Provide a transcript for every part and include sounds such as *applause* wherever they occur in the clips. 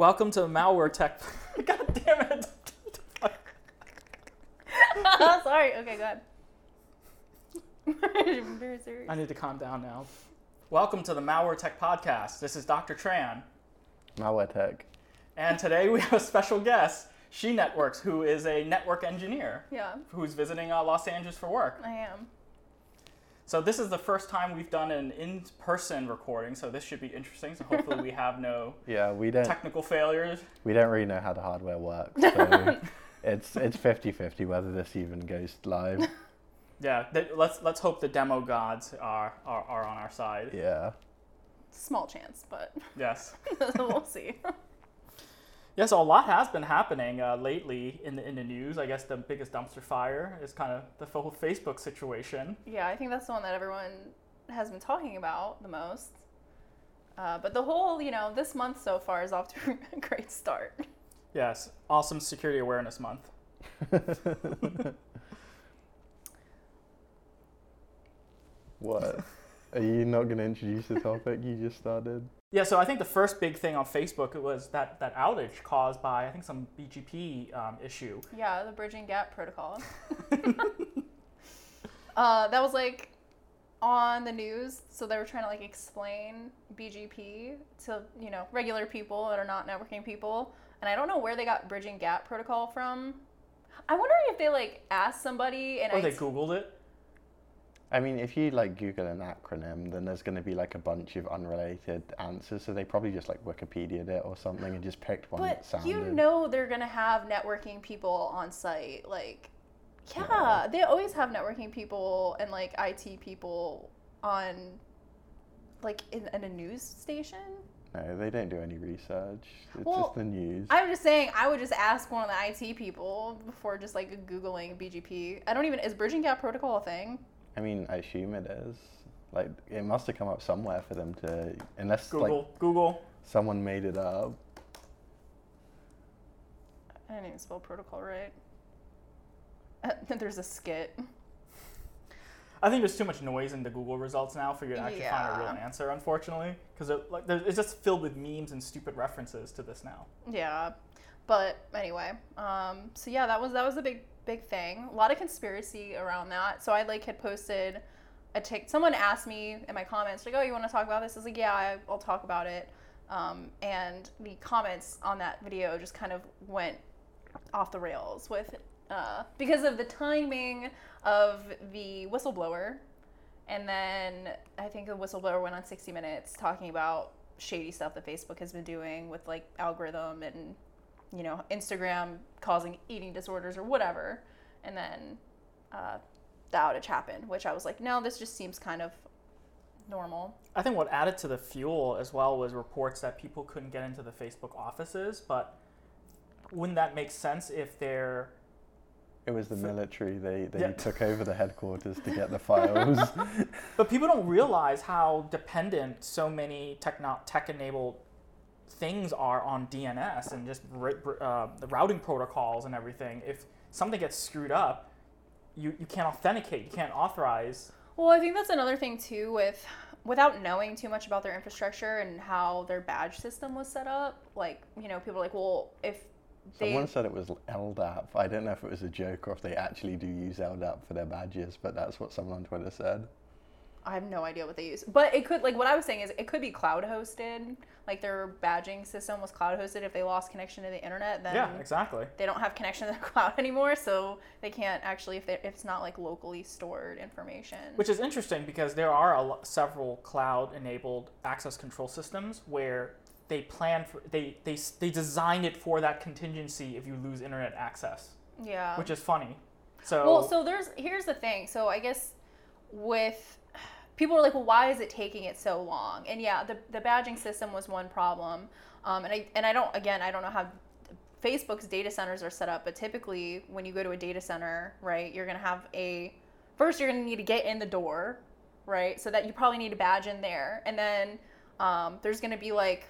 Welcome to Malware Tech. *laughs* God damn it. *laughs* Sorry. Okay, go ahead. I'm very serious. I need to calm down now. Welcome to the Malware Tech Podcast. This is Dr. Tran. Malware Tech. And today we have a special guest, She Networks, who is a network engineer Yeah, who's visiting uh, Los Angeles for work. I am. So this is the first time we've done an in-person recording, so this should be interesting. So hopefully we have no *laughs* Yeah, we don't technical failures. we don't really know how the hardware works. So *laughs* it's it's 50-50 whether this even goes live. *laughs* Yeah, th- let's let's hope the demo gods are are, are on our side. Yeah. Small chance, but Yes. we'll see. Yeah, so a lot has been happening uh, lately in the in the news. I guess the biggest dumpster fire is kind of the whole Facebook situation. Yeah, I think that's the one that everyone has been talking about the most. Uh, but the whole, you know, this month so far is off to *laughs* a great start. Yes, awesome Security Awareness Month. *laughs* What? Are you not going to introduce the topic you just started? Yeah, so I think the first big thing on Facebook was that that outage caused by I think some BGP um, issue. Yeah, the bridging gap protocol. *laughs* *laughs* uh, that was like on the news, so they were trying to like explain BGP to you know regular people that are not networking people, and I don't know where they got bridging gap protocol from. I'm wondering if they like asked somebody and Or I they Googled it. I mean, if you like Google an acronym, then there's going to be like a bunch of unrelated answers. So they probably just like Wikipedia'd it or something and just picked one that But sounded. you know they're gonna have networking people on site. Like, yeah, Yeah. they always have networking people and like IT people on, like in, in a news station. No, they don't do any research. It's Well, just the news. I'm just saying, I would just ask one of the IT people before just like googling BGP. I don't even is bridging gap protocol a thing? I mean, I assume it is. Like, it must have come up somewhere for them to, unless like Google, Google. someone made it up. I didn't even spell protocol right. *laughs* There's a skit. I think there's too much noise in the Google results now for you to actually find a real answer, unfortunately, because it, like, there- it's just filled with memes and stupid references to this now. Yeah, but anyway, um, so yeah, that was that was a big big thing. A lot of conspiracy around that. So I like had posted a tick. Someone asked me in my comments like, "Oh, you want to talk about this?" I was like, "Yeah, I'll talk about it." Um, and the comments on that video just kind of went off the rails with uh, because of the timing of the whistleblower. And then I think the whistleblower went on 60 Minutes talking about shady stuff that Facebook has been doing with like algorithm and you know Instagram causing eating disorders or whatever. And then uh, the outage happened, which I was like, no, this just seems kind of normal. I think what added to the fuel as well was reports that people couldn't get into the Facebook offices, but wouldn't that make sense if they're It was the military. They, they Yeah. took over the headquarters to get the *laughs* files. But people don't realize how dependent so many techno- tech-enabled things are on DNS and just r- r- uh, the routing protocols and everything. If something gets screwed up, you, you can't authenticate, you can't authorize. Well, I think that's another thing too with without knowing too much about their infrastructure and how their badge system was set up. Like, you know, people are like, well, if they Someone said it was LDAP. I don't know if it was a joke or if they actually do use LDAP for their badges, but that's what someone on Twitter said. I have no idea what they use. But it could like what I was saying is it could be cloud hosted. Like their badging system was cloud hosted. If they lost connection to the internet, then yeah, exactly. they don't have connection to the *laughs* cloud anymore, so they can't actually if, they, if it's not like locally stored information. Which is interesting because there are a several cloud-enabled access control systems where they plan for they they they design it for that contingency if you lose internet access, yeah. which is funny. So Well, so there's here's the thing. So I guess with people are like, well, why is it taking it so long? And yeah, the the badging system was one problem. Um, and I and I don't again I don't know how Facebook's data centers are set up, but typically when you go to a data center, right, you're gonna have a first you're gonna need to get in the door, right? So that you probably need a badge in there, and then um, there's gonna be like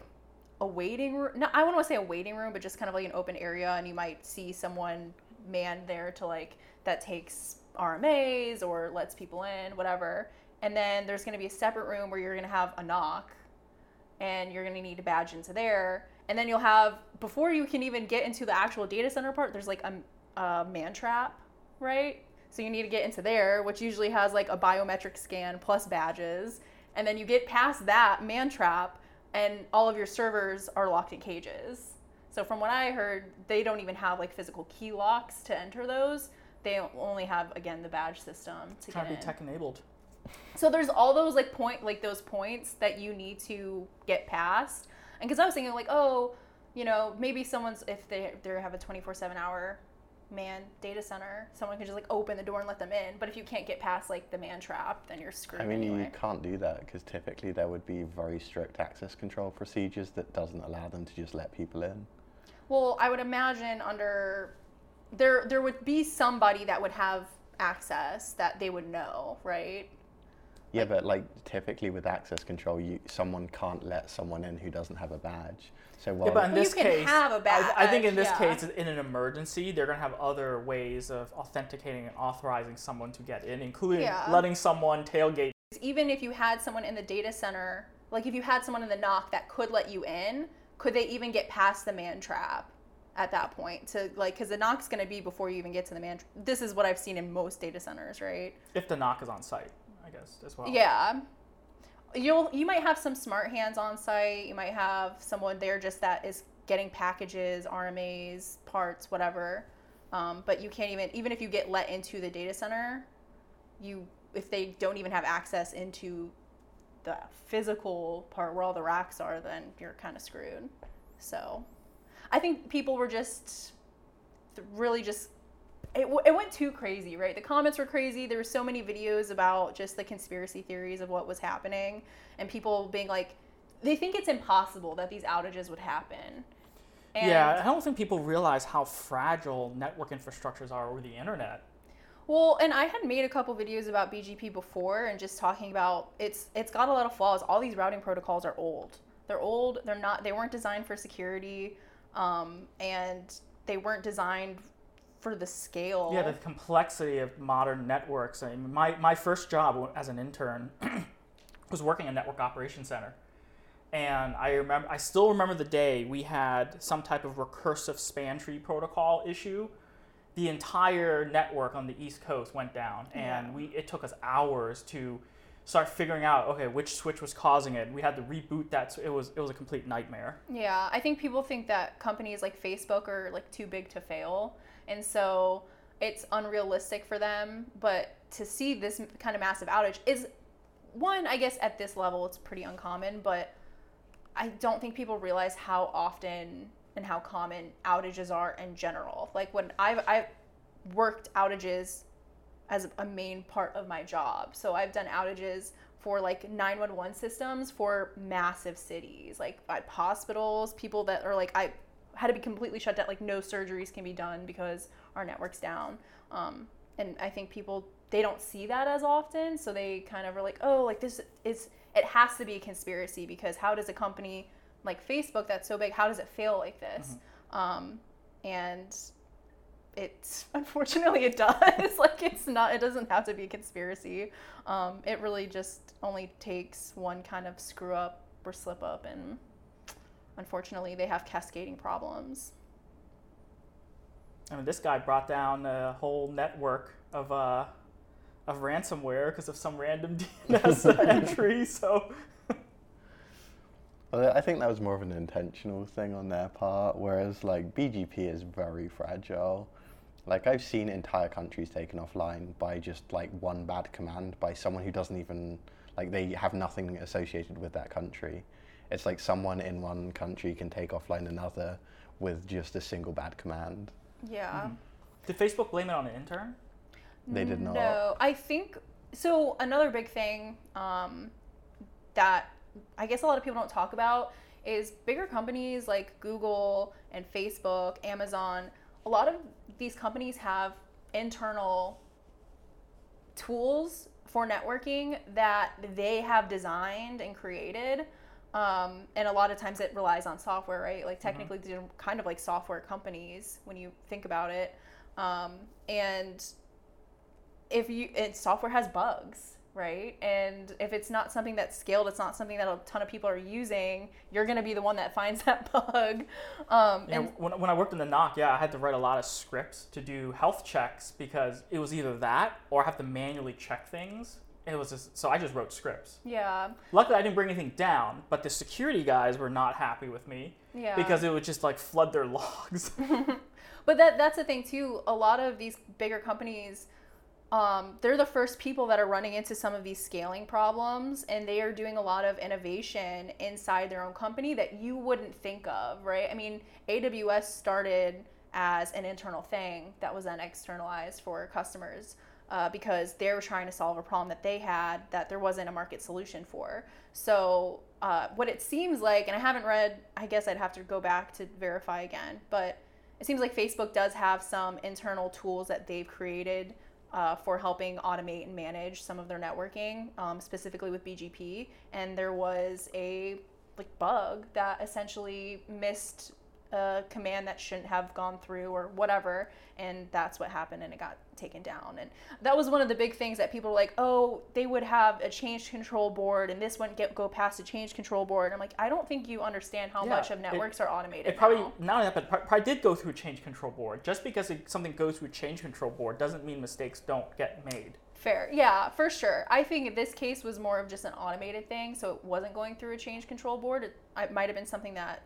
a waiting room. No, I wouldn't say a waiting room, but just kind of like an open area, and you might see someone manned there to like that takes RMAs or lets people in, whatever. And then there's going to be a separate room where you're going to have a NOC, and you're going to need to badge into there. and then you'll have before you can even get into the actual data center part. There's like a, a man trap, right? So you need to get into there, which usually has like a biometric scan plus badges, and then you get past that man trap, and all of your servers are locked in cages. So from what I heard, they don't even have like physical key locks to enter those. They only have again the badge system to Trying get to in. be tech enabled. So there's all those like point like those points that you need to get past. And because I was thinking like, oh, you know, maybe someone's if they they have a 24/7 hour man data center, someone can just like open the door and let them in. But if you can't get past like the man trap, then you're screwed I mean, anyway. you can't do that because typically there would be very strict access control procedures that doesn't allow them to just let people in. Well, I would imagine under there there would be somebody that would have access that they would know, right? Yeah, but like typically with access control, you someone can't let someone in who doesn't have a badge. So while Yeah, but in Well, you this can case, have a I, I think in this yeah. case, in an emergency, they're gonna have other ways of authenticating and authorizing someone to get in, including Yeah. letting someone tailgate. even if you had someone in the data center, like if you had someone in the NOC that could let you in, could they even get past the man trap at that point? To like, because the NOC's going to be before you even get to the man. Tra- this is what I've seen in most data centers, right? If the NOC is on site, I guess as well. Yeah. You'll you might have some smart hands on site. You might have someone there just that is getting packages, RMAs, parts, whatever. Um, but you can't even even if you get let into the data center, you if they don't even have access into the physical part where all the racks are, then you're kind of screwed. So, I think people were just really just it, w- it went too crazy, right? The comments were crazy. There were so many videos about just the conspiracy theories of what was happening, and people being like, they think it's impossible that these outages would happen. And, yeah, I don't think people realize how fragile network infrastructures are over the internet. Well, and I had made a couple videos about BGP before, and just talking about it's it's got a lot of flaws. All these routing protocols are old. They're old. They're not. They weren't designed for security, um, and they weren't designed for the scale. Yeah, the complexity of modern networks. I mean, my, my first job as an intern *clears throat* was working in network operations center. And I remember I still remember the day we had some type of recursive span tree protocol issue. The entire network on the East Coast went down and Yeah. we it took us hours to start figuring out okay which switch was causing it. We had to reboot that so it was it was a complete nightmare. Yeah, I think people think that companies like Facebook are like too big to fail, and so it's unrealistic for them. But to see this kind of massive outage is one, I guess at this level it's pretty uncommon, but I don't think people realize how often and how common outages are in general. Like when I've I've worked outages as a main part of my job. So I've done outages for like 911 systems for massive cities, like at hospitals, people that are like, I had to be completely shut down, like no surgeries can be done because our network's down. Um, and I think people, they don't see that as often. So they kind of are like, oh, like this is, it has to be a conspiracy because how does a company like Facebook that's so big, how does it fail like this? Um, and it *laughs* unfortunately it does *laughs* like it's not it doesn't have to be a conspiracy um, it really just only takes one kind of screw up or slip up and unfortunately they have cascading problems I mean, this guy brought down a whole network of uh, of ransomware because of some random *laughs* DNS *laughs* entry. So Well, I think that was more of an intentional thing on their part, whereas like BGP is very fragile. Like I've seen entire countries taken offline by just like one bad command by someone who doesn't even like they have nothing associated with that country. It's like someone in one country can take offline another with just a single bad command. yeah did Facebook blame it on an intern? They did not. no i think so another big thing um, that i guess a lot of people don't talk about is bigger companies like google and facebook amazon a lot of these companies have internal tools for networking that they have designed and created. Um, and a lot of times it relies on software, right? Like technically, they're kind of like software companies when you think about it. Um, and if you, and software has bugs, right? And if it's not something that's scaled, it's not something that a ton of people are using, you're going to be the one that *laughs* finds that bug. Um, Yeah, and when, when I worked in the NOC, yeah, I had to write a lot of scripts to do health checks because it was either that or I have to manually check things. It was just, so I just wrote scripts. yeah, Luckily, I didn't bring anything down, but the security guys were not happy with me yeah. because it would just like flood their *laughs* logs. *laughs* But that that's the thing too. A lot of these bigger companies, um, they're the first people that are running into some of these scaling problems, and they are doing a lot of innovation inside their own company that you wouldn't think of, right? I mean, AWS started as an internal thing that was then externalized for customers. Uh, because they were trying to solve a problem that they had that there wasn't a market solution for. So, uh, what it seems like, and I haven't read, I guess I'd have to go back to verify again, but it seems like Facebook does have some internal tools that they've created uh, for helping automate and manage some of their networking, um, specifically with BGP. And there was a like bug that essentially missed a command that shouldn't have gone through or whatever, and that's what happened, and it got taken down. And that was one of the big things that people were like, "Oh, they would have a change control board, and this wouldn't get go past a change control board." I'm like, I don't think you understand how Yeah, much of it- networks are automated. It probably now. not that, but pro- probably did go through a change control board. Just because it, something goes through a change control board doesn't mean mistakes don't get made. Fair. Yeah, for sure. I think this case was more of just an automated thing, so it wasn't going through a change control board. It, it might have been something that.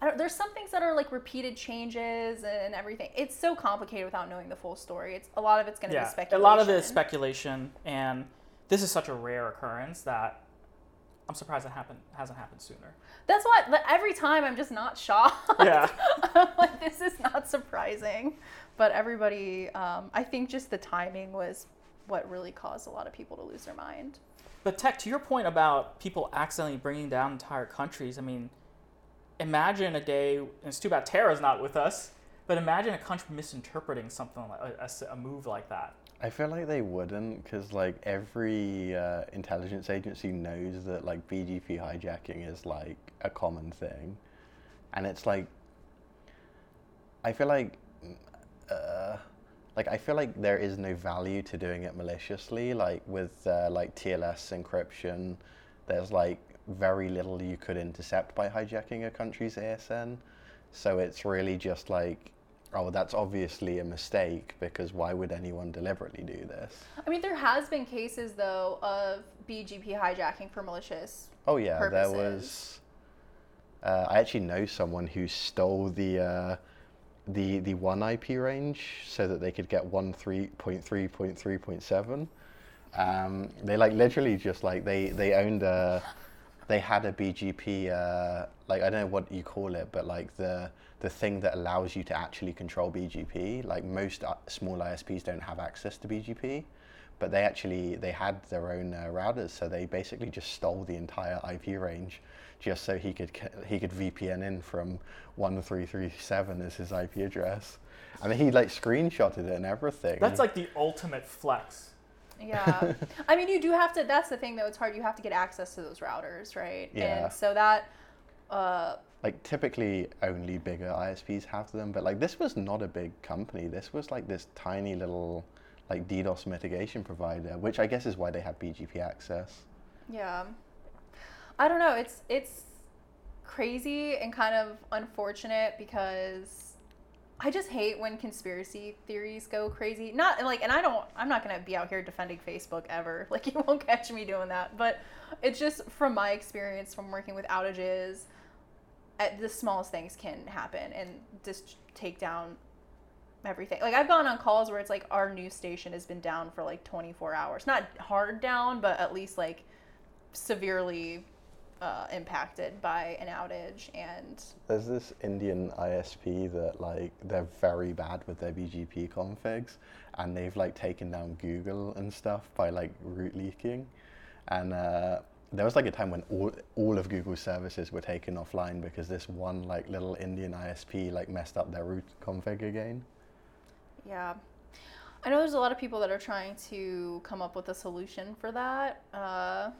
I don't, there's some things that are like repeated changes and everything. It's so complicated without knowing the full story. It's a lot of it's going to be speculation. a lot of it is speculation, and this is such a rare occurrence that I'm surprised it happened hasn't happened sooner. That's why every time I'm just not shocked. *laughs* Yeah. Like this is not surprising, but everybody, um, I think just the timing was what really caused a lot of people to lose their mind. But Tech, to your point about people accidentally bringing down entire countries, I mean, imagine a day. And it's too bad Tara's not with us. But imagine a country misinterpreting something like a, a move like that. I feel like they wouldn't, because like every uh, intelligence agency knows that like BGP hijacking is like a common thing, and it's like I feel like uh, like I feel like there is no value to doing it maliciously. Like with uh, like TLS encryption, there's like very little you could intercept by hijacking a country's ASN. So it's really just like, oh, that's obviously a mistake because why would anyone deliberately do this? I mean, there has been cases though of BGP hijacking for malicious. Oh yeah, there was. Uh, I actually know someone who stole the uh, the the one IP range so that they could get one three point three point three point seven. Um, they like literally just like they they owned a they had a BGP uh, like I don't know what you call it, but like the the thing that allows you to actually control BGP. Like most uh, small ISPs don't have access to BGP, but they actually they had their own uh, routers, so they basically just stole the entire IP range just so he could he could VPN in from one three three seven as his IP address, and he like screenshotted it and everything. That's like the ultimate flex. Yeah. *laughs* I mean, you do have to, that's the thing though, it's hard. You have to get access to those routers, right? Yeah. And so that, uh, like typically only bigger ISPs have them, but like this was not a big company. This was like this tiny little like DDoS mitigation provider, which I guess is why they have BGP access. yeah. I don't know. It's, it's crazy and kind of unfortunate because I just hate when conspiracy theories go crazy. Not like, and I don't, I'm not to be out here defending Facebook ever. *laughs* Like, you won't catch me doing that. But it's just from my experience from working with outages, at the smallest things can happen and just take down everything. Like, I've gone on calls where it's like our news station has been down for like 24 hours. Not hard down, but at least like severely uh, impacted by an outage. And There's this Indian ISP that like they're very bad with their BGP configs, and they've like taken down Google and stuff by like route leaking, and uh, there was like a time when all all of Google's services were taken offline because this one like little Indian ISP like messed up their route config again. Yeah. I know there's a lot of people that are trying to come up with a solution for that, uh,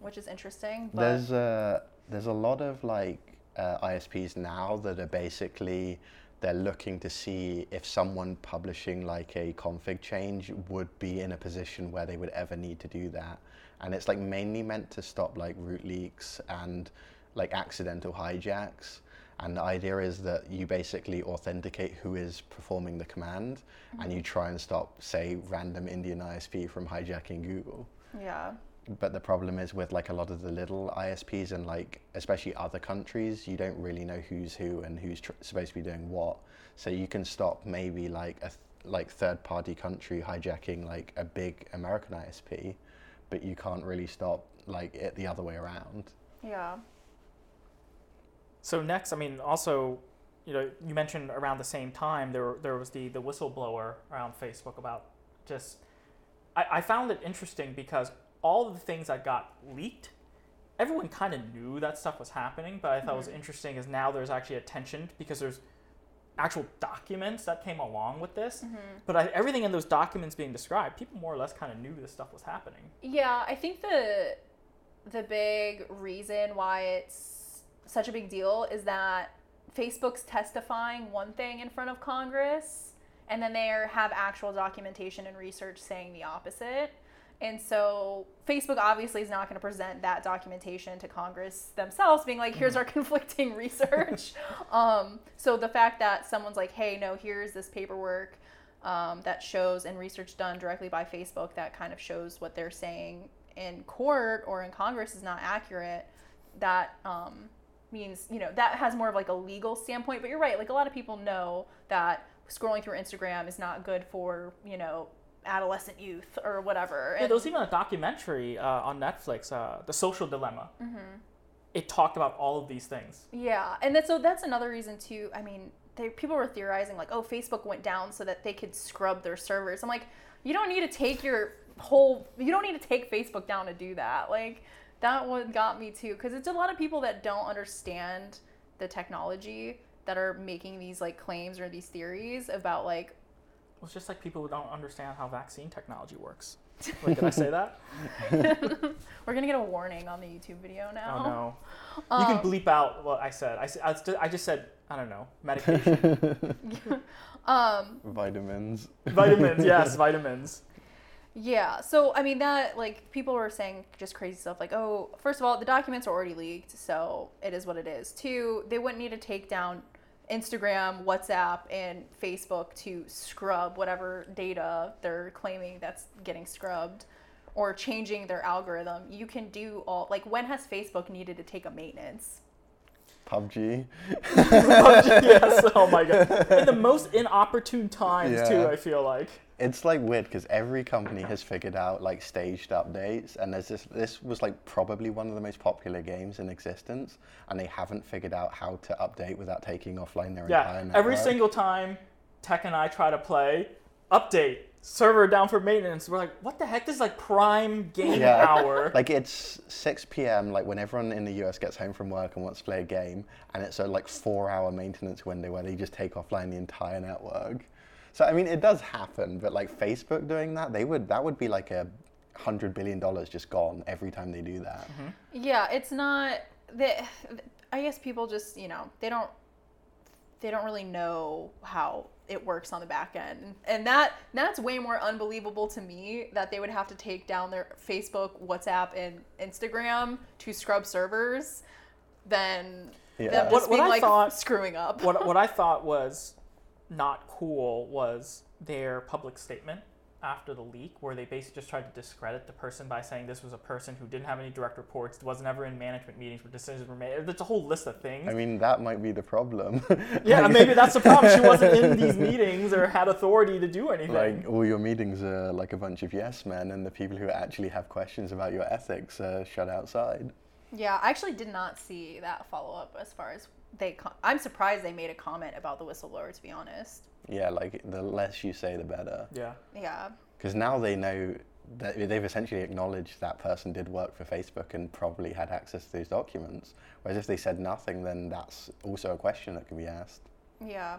which is interesting. But There's a there's a lot of like uh, ISPs now that are basically they're looking to see if someone publishing like a config change would be in a position where they would ever need to do that. And it's like mainly meant to stop like route leaks and like accidental hijacks. And the idea is that you basically authenticate who is performing the command and you try and stop, say, random Indian ISP from hijacking Google. Yeah. But the problem is with like a lot of the little ISPs and like especially other countries, you don't really know who's who and who's tr- supposed to be doing what. So you can stop maybe like a th- like third party country hijacking like a big American ISP, but you can't really stop like it the other way around. Yeah. So next, I mean, also, you know, you mentioned around the same time there there was the the whistleblower around Facebook about just. I, I found it interesting because all of the things that got leaked, everyone kind of knew that stuff was happening. But I thought was mm-hmm. interesting is now there's actually attention because there's actual documents that came along with this. Mm-hmm. But I, everything in those documents being described, people more or less kind of knew this stuff was happening. Yeah, I think the the big reason why it's such a big deal is that Facebook's testifying one thing in front of Congress, and then they have actual documentation and research saying the opposite. And so Facebook obviously is not going to present that documentation to Congress themselves, being like, "Here's our *laughs* conflicting research." *laughs* um, so the fact that someone's like, "Hey, no, here's this paperwork um, that shows and research done directly by Facebook that kind of shows what they're saying in court or in Congress is not accurate," that um, means you know that has more of like a legal standpoint. But you're right; like a lot of people know that scrolling through Instagram is not good for you know adolescent youth or whatever. Yeah, there was even a documentary uh, on Netflix, uh, The Social Dilemma. It talked about all of these things. Yeah, and that's so that's another reason too. I mean, they, people were theorizing like, oh, Facebook went down so that they could scrub their servers. I'm like, you don't need to take your whole, you don't need to take Facebook down to do that. Like, that one got me too, because it's a lot of people that don't understand the technology that are making these like claims or these theories about like, It's just like people who don't understand how vaccine technology works. Wait, did I say that? *laughs* we're gonna get a warning on the YouTube video now. Oh no. *laughs* You can bleep out what I said. I, I, I just said, I don't know, medication. *laughs* Um, Vitamins. vitamins, yes, vitamins. Yeah. So I mean that like people were saying just crazy stuff like, oh, first of all, the documents are already leaked, so it is what it is. Two, they wouldn't need to take down Instagram, WhatsApp, and Facebook to scrub whatever data they're claiming that's getting scrubbed or changing their algorithm. You can do all like when has Facebook needed to take a maintenance? PUBG. PUBG yes, *laughs* oh my god. In the most inopportune times too, I feel like. It's like weird because every company has figured out like staged updates, and there's this. This was like probably one of the most popular games in existence, and they haven't figured out how to update without taking offline their Yeah, entire network. every single time Tech and I try to play, update, server down for maintenance. We're like, what the heck? This is like prime game Yeah. *laughs* hour. Like it's 6 p.m. Like when everyone in the US gets home from work and wants to play a game, and it's a like four-hour maintenance window where they just take offline the entire network. So I mean, it does happen, but like Facebook doing that, they would that would be like a hundred billion dollars just gone every time they do that. Mm-hmm. Yeah, it's not that. I guess people just you know they don't they don't really know how it works on the back end, and that that's way more unbelievable to me that they would have to take down their Facebook, WhatsApp, and Instagram to scrub servers than Yeah. them What- just what being I like thought- screwing up. what what I *laughs* thought was not cool was their public statement after the leak, where they basically just tried to discredit the person by saying this was a person who didn't have any direct reports, wasn't ever in management meetings where decisions were made. There's a whole list of things. I mean, that might be the problem. *laughs* yeah, maybe that's the problem. She wasn't in these *laughs* meetings or had authority to do anything. Like all your meetings are like a bunch of yes men, and the people who actually have questions about your ethics are shut outside. Yeah, I actually did not see that follow up as far as they. Com- I'm surprised they made a comment about the whistleblower. To be honest. Yeah, like the less you say, the better. yeah. Yeah. Because now they know that they've essentially acknowledged that person did work for Facebook and probably had access to these documents. Whereas if they said nothing, then that's also a question that can be asked. Yeah.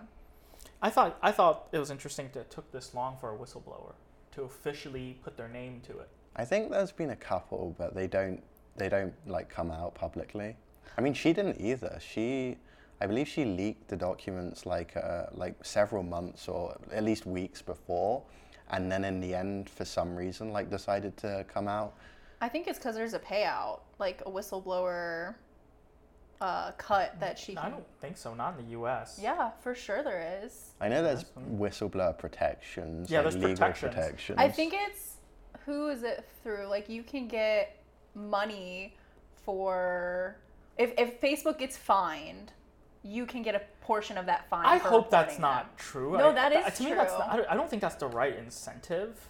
I thought I thought it was interesting that it took this long for a whistleblower to officially put their name to it. I think there's been a couple, but they don't they don't like come out publicly. I mean, she didn't either. She, I believe she leaked the documents like uh, like several months or at least weeks before, and then in the end, for some reason, like decided to come out. I think it's because there's a payout, like a whistleblower uh, cut that she I don't think so. Not in the U.S. Yeah, for sure there is. I know there's whistleblower protections, Yeah, like there's legal protections. protections. I think it's who is it through? Like you can get money for if if Facebook gets fined, you can get a portion of that fine. I for hope that's reporting not them. true. No, I, that is to me that's not, I don't- I don't think that's the right incentive.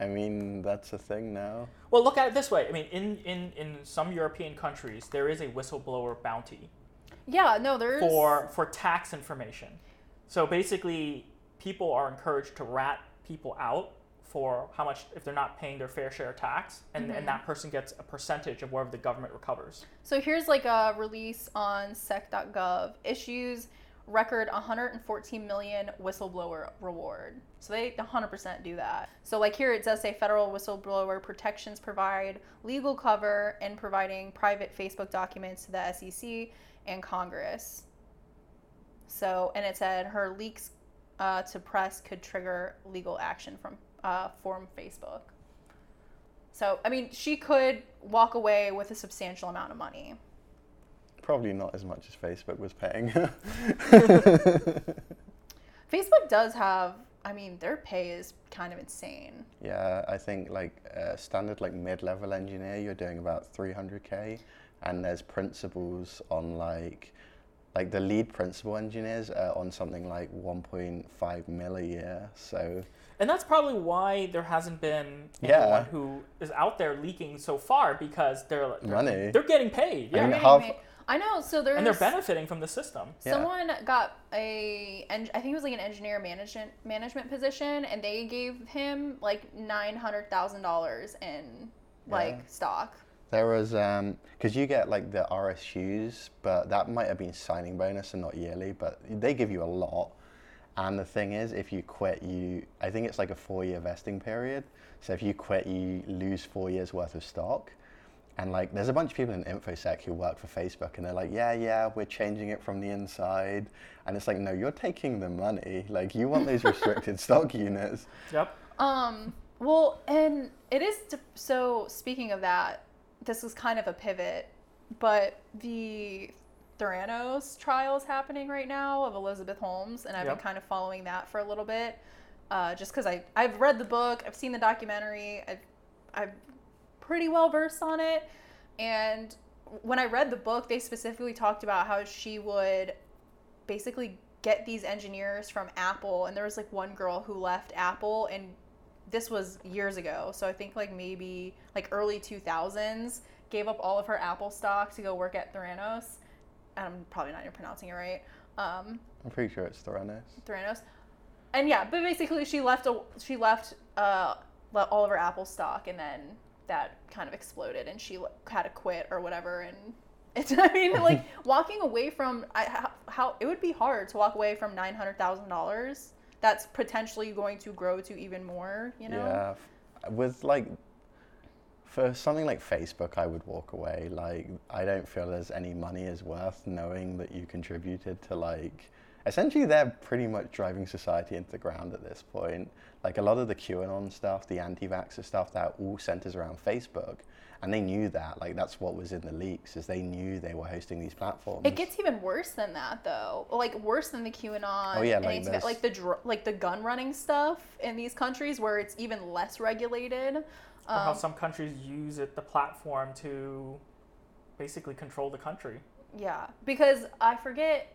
I mean, that's a thing now. Well, look at it this way. I mean, in, in, in some European countries, there is a whistleblower bounty Yeah, no, there's for for tax information. So basically, people are encouraged to rat people out for how much if they're not paying their fair share of tax, and, Mm-hmm. and that person gets a percentage of whatever the government recovers. So here's like a release on sec.gov issues record 114 million whistleblower reward. So they 100% do that. So like here it does say federal whistleblower protections provide legal cover in providing private Facebook documents to the SEC and Congress. So and it said her leaks uh, to press could trigger legal action from uh, from Facebook. So I mean, she could walk away with a substantial amount of money. Probably not as much as Facebook was paying. *laughs* *laughs* Facebook does have, I mean, their pay is kind of insane. yeah, I think like a standard like mid-level engineer, you're doing about 300k, and there's principals on like like the lead principal engineers are on something like 1.5 mil a year. So And that's probably why there hasn't been Yeah. anyone who is out there leaking so far because they're, they're Money. They're getting paid. Yeah. I mean, They're half- getting paid- I know. So there's and they're benefiting from the system. Yeah. someone got a, I think it was like an engineer management management position, and they gave him like nine hundred thousand dollars in like Yeah. stock. There was um, because you get like the RSUs, but that might have been signing bonus and not yearly. But they give you a lot. And the thing is, if you quit, you I think it's like a four-year vesting period. So if you quit, you lose four years worth of stock. And like, there's a bunch of people in infosec who work for Facebook, and they're like, yeah, yeah, we're changing it from the inside. And it's like, no, you're taking the money. Like, you want those restricted *laughs* stock units. Yep. Um, well, and it is d- so. Speaking of that, this is kind of a pivot, but the Theranos trial is happening right now of Elizabeth Holmes, and I've Yep. been kind of following that for a little bit, uh, just because I I've read the book, I've seen the documentary, I've I'm pretty well versed on it, and when I read the book, they specifically talked about how she would basically get these engineers from Apple, and there was like one girl who left Apple, and this was years ago, so I think like maybe like early 2000s, gave up all of her Apple stock to go work at Theranos. I'm probably not even pronouncing it right. Um, I'm pretty sure it's Theranos. Theranos. And yeah, but basically she left a, she left uh, all of her Apple stock, and then that kind of exploded, and she had to quit or whatever. And *laughs* it's I mean like *laughs* walking away from I, how, how it would be hard to walk away from nine hundred thousand dollars. That's potentially going to grow to even more. You know. Yeah, with like for something like Facebook, I would walk away. Like I don't feel there's any money is worth knowing that you contributed to like. Essentially, they're pretty much driving society into the ground at this point. Like a lot of the QAnon stuff, the anti-vaxxer stuff, that all centers around Facebook, and they knew that. Like that's what was in the leaks, is they knew they were hosting these platforms. It gets even worse than that, though. Like worse than the QAnon. Oh, yeah, like anti- like the dr- like the gun running stuff in these countries where it's even less regulated. Or how Um, some countries use it, the platform, to basically control the country. Yeah, because I forget,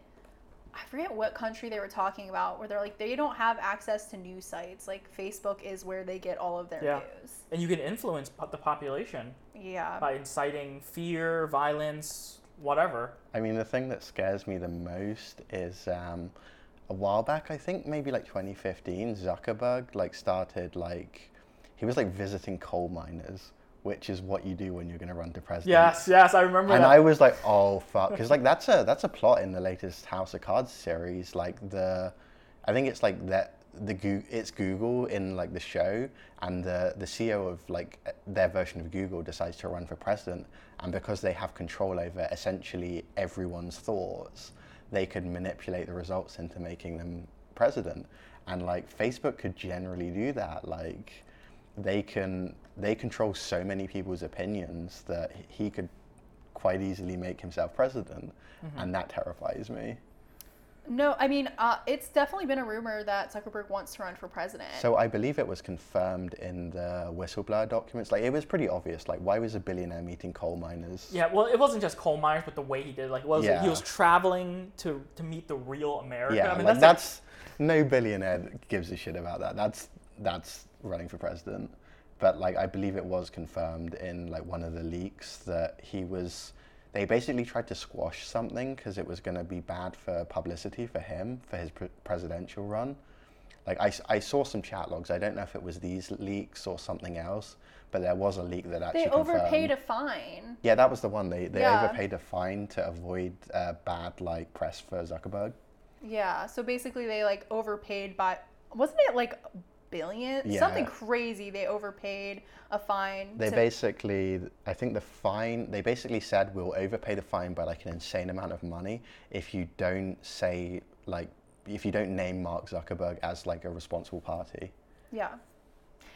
I forget what country they were talking about where they're like they don't have access to news sites. Like Facebook is where they get all of their Yeah. news. And you can influence the population Yeah. by inciting fear, violence, whatever. I mean, the thing that scares me the most is um, a while back, I think maybe like 2015, Zuckerberg like started like he was like visiting coal miners, which is what you do when you're going to run to president. Yes, yes, I remember And that. I was like, oh fuck, because like that's a that's a plot in the latest House of Cards series. Like the, I think it's like that the it's Google in like the show, and the the CEO of like their version of Google decides to run for president, and because they have control over essentially everyone's thoughts, they could manipulate the results into making them president. And like Facebook could generally do that. Like they can they control so many people's opinions that he could quite easily make himself president, and that terrifies me. No, I mean, uh, it's definitely been a rumor that Zuckerberg wants to run for president. So I believe it was confirmed in the whistleblower documents. Like it was pretty obvious. Like why was a billionaire meeting coal miners? Yeah, well, it wasn't just coal miners, but the way he did. it. Like, was Yeah. he was traveling to to meet the real America? Yeah, I mean, like that's, that's, no billionaire that gives a shit about that. That's that's running for president. But like I believe it was confirmed in like one of the leaks that he was. They basically tried to squash something because it was going to be bad for publicity for him for his pre- presidential run. Like I, I saw some chat logs. I don't know if it was these leaks or something else, but there was a leak that actually they overpaid confirmed- a fine. Yeah, that was the one. They they Yeah. overpaid a fine to avoid uh, bad like press for Zuckerberg. Yeah, so basically they like overpaid by wasn't it like billion? Yeah. Something crazy. They overpaid a fine. They to- basically, I think the fine. They basically said we'll overpay the fine by like an insane amount of money if you don't say like if you don't name Mark Zuckerberg as like a responsible party. Yeah.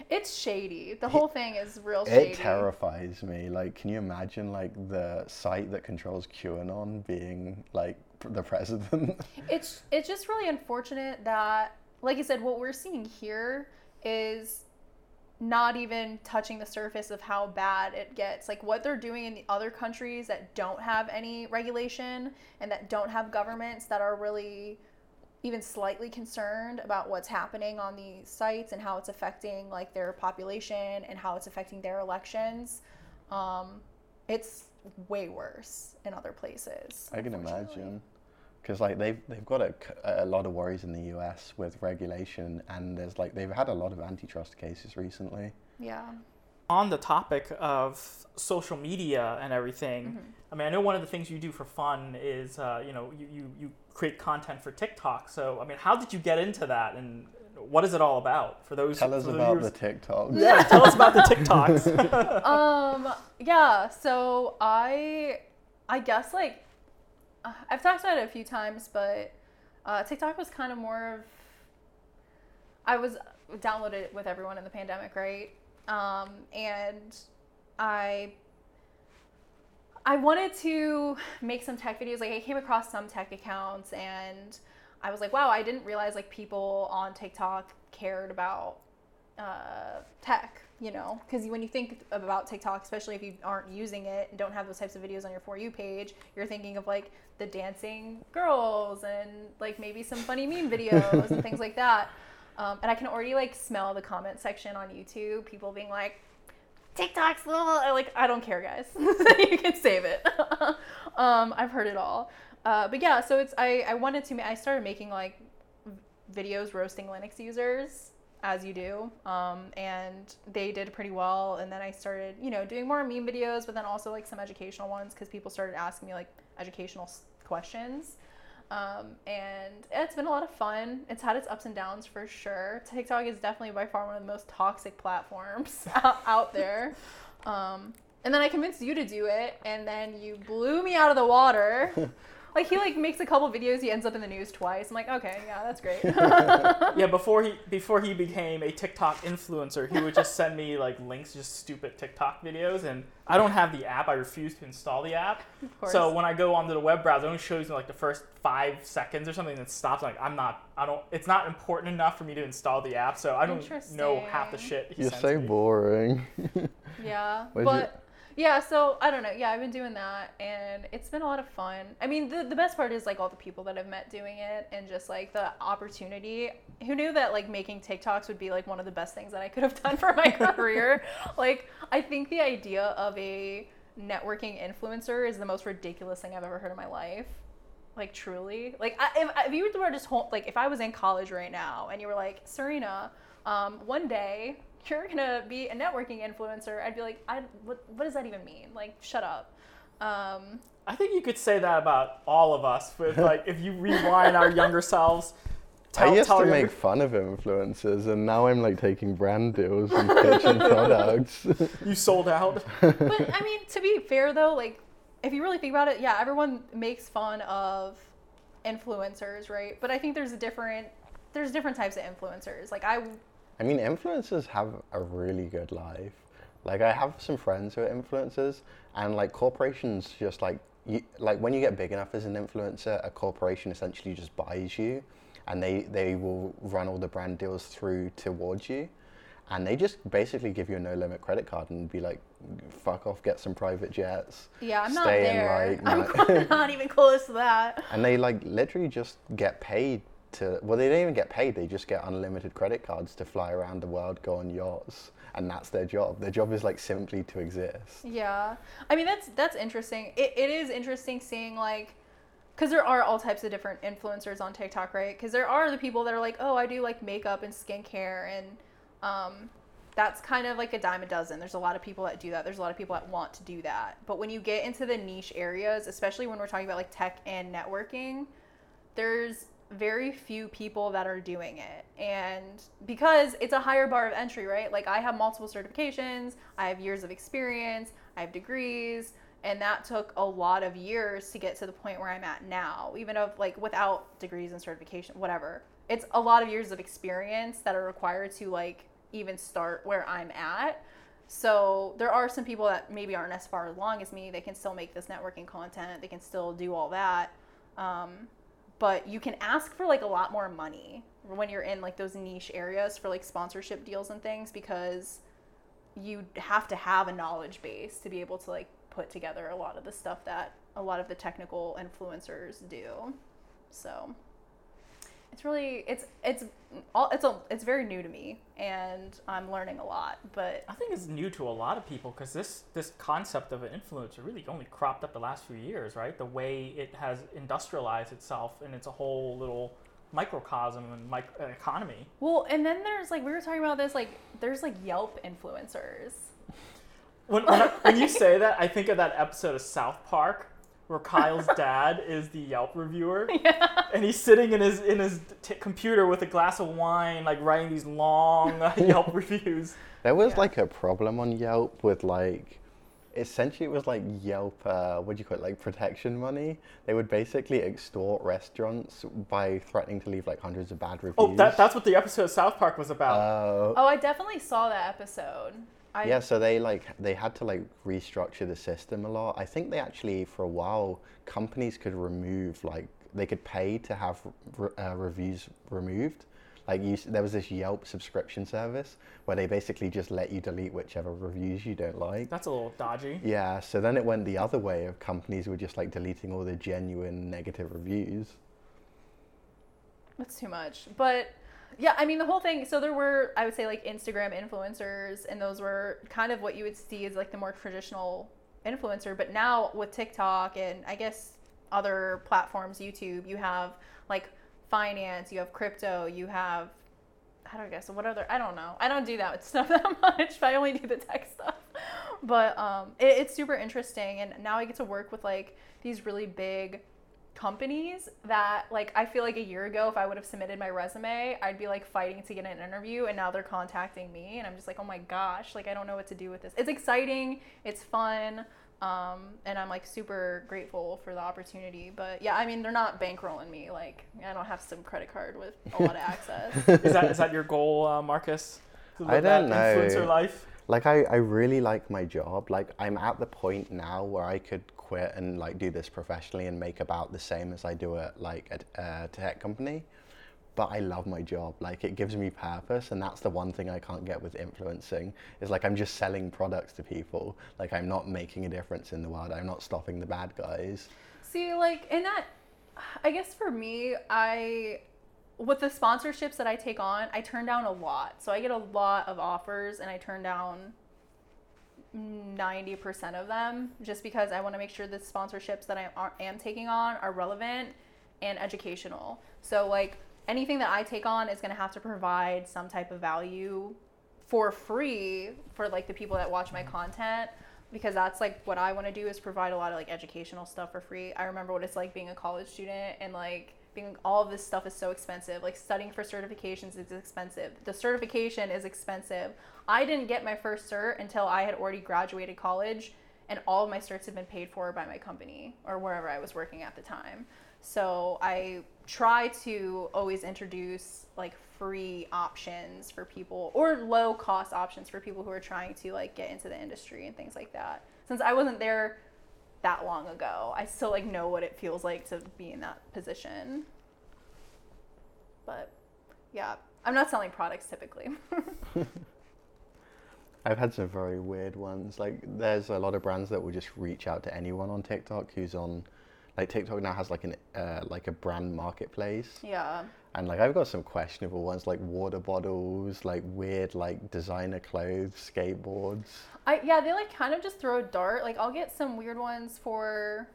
It's shady. The whole thing is real shady. It terrifies me. Like, can you imagine like the site that controls QAnon being like the president? It's it's just really unfortunate that, like I said, what we're seeing here is not even touching the surface of how bad it gets. Like what they're doing in the other countries that don't have any regulation and that don't have governments that are really even slightly concerned about what's happening on these sites and how it's affecting like their population and how it's affecting their elections. Um, it's way worse in other places. I can imagine. Because like they've they've got a, a lot of worries in the U.S. with regulation, and there's like they've had a lot of antitrust cases recently. Yeah. on the topic of social media and everything. Mm-hmm. I mean, I know one of the things you do for fun is, uh, you know, you, you, you create content for TikTok. So, I mean, how did you get into that, and what is it all about for those? Tell us about viewers- the TikTok. Yeah, tell us about the TikToks. *laughs* *laughs* um yeah so i i guess like i've talked about it a few times but uh, tiktok was kind of more of i was downloaded it with everyone in the pandemic right? Um, and i i wanted to make some tech videos. Like i came across some tech accounts and i was like wow i didn't realize like people on tiktok cared about uh, tech, you know, because when you think about TikTok, especially if you aren't using it and don't have those types of videos on your For You page, you're thinking of like the dancing girls and like maybe some funny meme videos and things like that. Um, and I can already like smell the comment section on YouTube, people being like, TikTok's little, like, I don't care, guys. *laughs* you can save it. *laughs* um, I've heard it all. Uh, but yeah, so it's, I, I wanted to, I started making like videos roasting Linux users as you do. Um, and they did pretty well. And then I started, you know, doing more meme videos, but then also like some educational ones because people started asking me like educational questions. Um, and it's been a lot of fun. It's had its ups and downs for sure. TikTok is definitely by far one of the most toxic platforms *laughs* out, there. Um, and then I convinced you to do it, and then you blew me out of the water. *laughs* like he like makes a couple videos, he ends up in the news twice. I'm like, okay, yeah, that's great. *laughs* *laughs* yeah, before he before he became a TikTok influencer, he would just send me like links, just stupid TikTok videos, and I don't have the app. I refuse to install the app. Of course. So when I go onto the web browser, it only shows me like the first five seconds or something, and it stops. Like I'm not, I don't. It's not important enough for me to install the app, so I don't know half the shit he You're sends so me. boring. Yeah, *laughs* Where'd you- but yeah, so I don't know. Yeah, I've been doing that, and it's been a lot of fun. I mean, the the best part is like all the people that I've met doing it, and just like the opportunity. Who knew that like making TikToks would be like one of the best things that I could have done *laughs* for my career? *laughs* Like, I think the idea of a networking influencer is the most ridiculous thing I've ever heard in my life. Like truly, like I, if, if you were to just home, like if I was in college right now and you were like Serena, um, one day you're gonna be a networking influencer, I'd be like, I what what does that even mean? Like, shut up. Um, I think you could say that about all of us. With *laughs* like, if you rewind our younger selves, tell, I used tell to make younger- *laughs* fun of influencers, and now I'm like taking brand deals and pitching *laughs* products. you sold out. but I mean, to be fair though, like if you really think about it, yeah, everyone makes fun of influencers, right? But I think there's a different there's different types of influencers. Like I I mean, influencers have a really good life. Like, I have some friends who are influencers, and like corporations just like you, like when you get big enough as an influencer, a corporation essentially just buys you, and they they will run all the brand deals through towards you, and they just basically give you a no limit credit card and be like, fuck off, get some private jets. yeah, I'm not stay in, there. like, *laughs* I'm not even close to that. *laughs* and they like literally just get paid to well they don't even get paid they just get unlimited credit cards to fly around the world go on yachts and that's their job their job is like simply to exist Yeah, I mean that's that's interesting. It, it is interesting seeing like, because there are all types of different influencers on TikTok, right? Because there are the people that are like, oh, I do like makeup and skincare, and um, that's kind of like a dime a dozen. There's a lot of people that do that. There's a lot of people that want to do that. But when you get into the niche areas, especially when we're talking about like tech and networking, there's very few people that are doing it. And because it's a higher bar of entry, right? Like I have multiple certifications, I have years of experience, I have degrees, and that took a lot of years to get to the point where I'm at now, even of like without degrees and certification, whatever. It's a lot of years of experience that are required to like even start where I'm at. So there are some people that maybe aren't as far along as me. They can still make this networking content. They can still do all that. Um, but you can ask for like a lot more money when you're in like those niche areas for like sponsorship deals and things because you have to have a knowledge base to be able to like put together a lot of the stuff that a lot of the technical influencers do. So it's really it's it's all it's a it's very new to me and I'm learning a lot, but I think it's new to a lot of people because this this concept of an influencer really only cropped up the last few years, right? The way it has industrialized itself and it's a whole little microcosm and mic- uh, economy. well, and then there's like we were talking about this like there's like Yelp influencers. When, when, I- when you say that, I think of that episode of South Park where Kyle's dad is the Yelp reviewer, *laughs* Yeah. and he's sitting in his in his t- computer with a glass of wine, like writing these long uh, *laughs* Yelp reviews. there was Yeah. like a problem on yelp with like essentially it was like yelp uh, what do you call it like protection money they would basically extort restaurants by threatening to leave like hundreds of bad reviews Oh, that, that's what the episode of South Park was about. Uh, Oh, I definitely saw that episode. I, yeah, so they like they had to like restructure the system a lot. I think they actually for a while companies could remove like they could pay to have re- uh, reviews removed. Like you, there was this Yelp subscription service where they basically just let you delete whichever reviews you don't like. That's a little dodgy. Yeah, so then it went the other way of companies were just like deleting all the genuine negative reviews. That's too much. But yeah, I mean the whole thing. So there were, I would say, like Instagram influencers, and those were kind of what you would see as like the more traditional influencer. But now with TikTok and I guess other platforms, YouTube, you have like finance, you have crypto, you have I guess what other I don't know. I don't do that *laughs* stuff that much. I only do the tech stuff. But um, it, it's super interesting, and now I get to work with like these really big companies that like I feel like a year ago if I would have submitted my resume, I'd be like fighting to get an interview and now they're contacting me and I'm just like, "Oh my gosh, like I don't know what to do with this." It's exciting, it's fun. Um, and I'm like super grateful for the opportunity, but yeah, I mean they're not bankrolling me. Like I don't have some credit card with a lot of *laughs* access. Is that is that your goal, uh, Marcus? To I live that don't know. Influencer life. Like I, I really like my job. Like I'm at the point now where I could quit and like do this professionally and make about the same as I do at like a, a tech company. But I love my job. Like it gives me purpose, and that's the one thing I can't get with influencing. Is like I'm just selling products to people. Like I'm not making a difference in the world. I'm not stopping the bad guys. See, like, in that, I guess for me, I, with the sponsorships that I take on, I turn down a lot. So I get a lot of offers and I turn down 90% of them just because I want to make sure the sponsorships that I are- am taking on are relevant and educational. So, like, anything that I take on is going to have to provide some type of value for free for like the people that watch my mm-hmm. content because that's like what I want to do is provide a lot of like educational stuff for free. I remember what it's like being a college student and like being all of this stuff is so expensive. Like studying for certifications is expensive. The certification is expensive. I didn't get my first cert until I had already graduated college and all of my certs have been paid for by my company or wherever I was working at the time. So I try to always introduce like free options for people or low cost options for people who are trying to like get into the industry and things like that. Since I wasn't there that long ago, I still like know what it feels like to be in that position. But yeah, I'm not selling products typically. *laughs* *laughs* I've had some very weird ones. Like, there's a lot of brands that will just reach out to anyone on TikTok who's on. Like TikTok now has like an uh, like a brand marketplace, yeah. And like I've got some questionable ones like water bottles, like weird like designer clothes, skateboards. I yeah, they like kind of just throw a dart. Like I'll get some weird ones for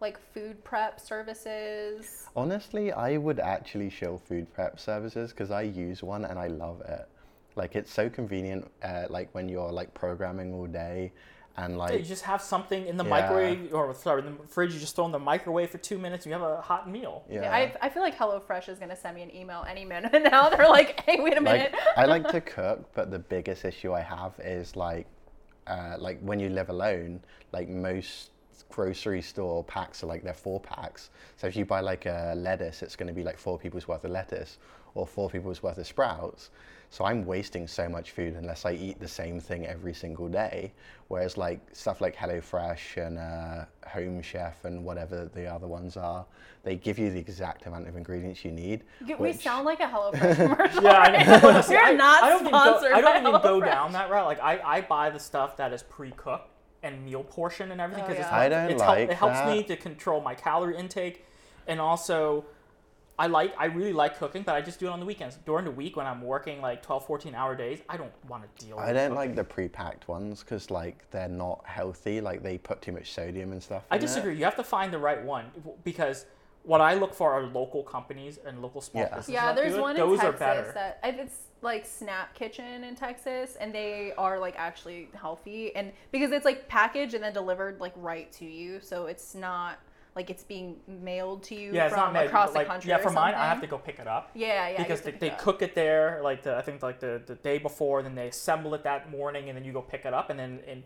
like food prep services. Honestly, I would actually show food prep services because I use one and I love it. Like it's so convenient. Uh, like when you're like programming all day, and Yeah, like you just have something in the Yeah. microwave or sorry, in the fridge. You just throw in the microwave for two minutes. And you have a hot meal. yeah. I, I feel like HelloFresh is gonna send me an email any minute *laughs* now. They're like, hey, wait a minute. like I like *laughs* to cook, but the biggest issue I have is like, uh, like when you live alone, like most grocery store packs are like they're four packs. So if you buy like a lettuce, it's going to be like four people's worth of lettuce or four people's worth of sprouts. So I'm wasting so much food unless I eat the same thing every single day. Whereas like stuff like HelloFresh and uh, Home Chef and whatever the other ones are, they give you the exact amount of ingredients you need. You- we sound like a *laughs* HelloFresh commercial. Yeah, I know. Honestly, *laughs* We're I- not I don't even go, sponsored I don't by even go HelloFresh. down that route. Like I, I buy the stuff that is pre-cooked and meal portion and everything Oh, because yeah. I don't it's help, it helps me to control my calorie intake, and also. I like I really like cooking, but I just do it on the weekends. During the week when I'm working like 12, 14 hour days, I don't want to deal with I don't cooking. like the pre-packed ones because like they're not healthy. Like they put too much sodium and stuff. I in it. disagree. You have to find the right one because what I look for are local companies and local small Yeah. businesses. Yeah, there's it. one Those in are Texas better. that I- it's like Snap Kitchen in Texas, and they are like actually healthy, and because it's like packaged and then delivered like right to you, so it's not like it's being mailed to you yeah, it's from not made, across like, the country. Yeah, or for mine, I have to go pick it up. Yeah, yeah. because they, have they pick up. cook it there like the, I think like the, the day before, then they assemble it that morning, and then you go pick it up, and then and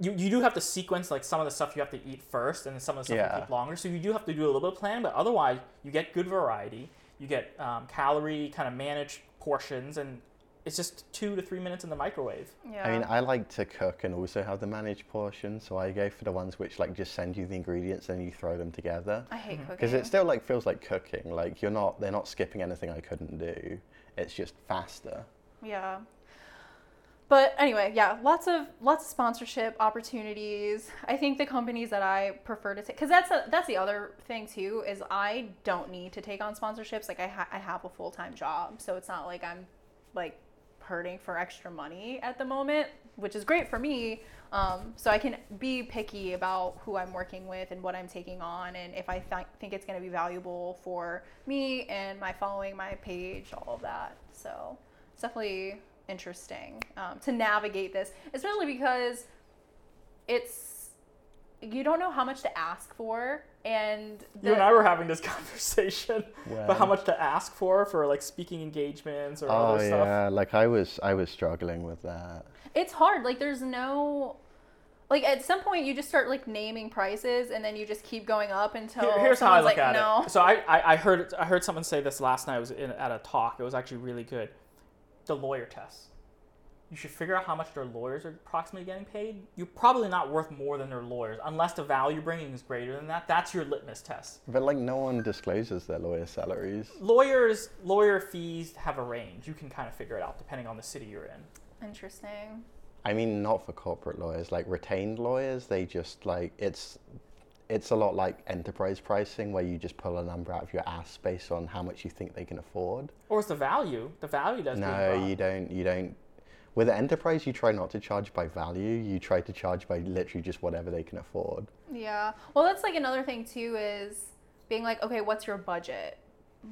you, you do have to sequence like some of the stuff you have to eat first, and then some of the stuff Yeah. you keep longer. So you do have to do a little bit of planning, but otherwise you get good variety, you get um, calorie kind of managed portions, and it's just two to three minutes in the microwave. Yeah. I mean, I like to cook and also have the managed portion, so I go for the ones which like just send you the ingredients and you throw them together. I hate mm-hmm. cooking. Because it still like feels like cooking. Like you're not, they're not skipping anything I couldn't do. It's just faster. Yeah. But anyway, yeah, lots of lots of sponsorship opportunities. I think the companies that I prefer to take, because that's a, that's the other thing too, is I don't need to take on sponsorships. Like I ha- I have a full time job, so it's not like I'm like hurting for extra money at the moment, which is great for me. Um, so I can be picky about who I'm working with and what I'm taking on, and if I th- think it's going to be valuable for me and my following, my page, all of that. So it's definitely interesting um, to navigate this, especially because it's you don't know how much to ask for, and You and I were having this *laughs* conversation about how much to ask for for like speaking engagements or Oh other stuff. yeah, like I was, I was struggling with that. it's hard. Like there's no like at some point you just start like naming prices and then you just keep going up until Here- here's how I look like at no. it. So I, I, I heard I heard someone say this last night. I was in, at a talk. It was actually really good. The lawyer test. You should figure out how much their lawyers are approximately getting paid. You're probably not worth more than their lawyers unless the value you're bringing is greater than that. That's your litmus test. But like no one discloses their lawyer salaries. Lawyers lawyer fees have a range. You can kind of figure it out depending on the city you're in. Interesting. I mean, not for corporate lawyers. Like retained lawyers, they just like it's it's a lot like enterprise pricing, where you just pull a number out of your ass based on how much you think they can afford. Or it's the value. The value that's being No, you don't. You don't. With enterprise, you try not to charge by value. You try to charge by literally just whatever they can afford. Yeah. Well, that's like another thing too is being like, okay, what's your budget?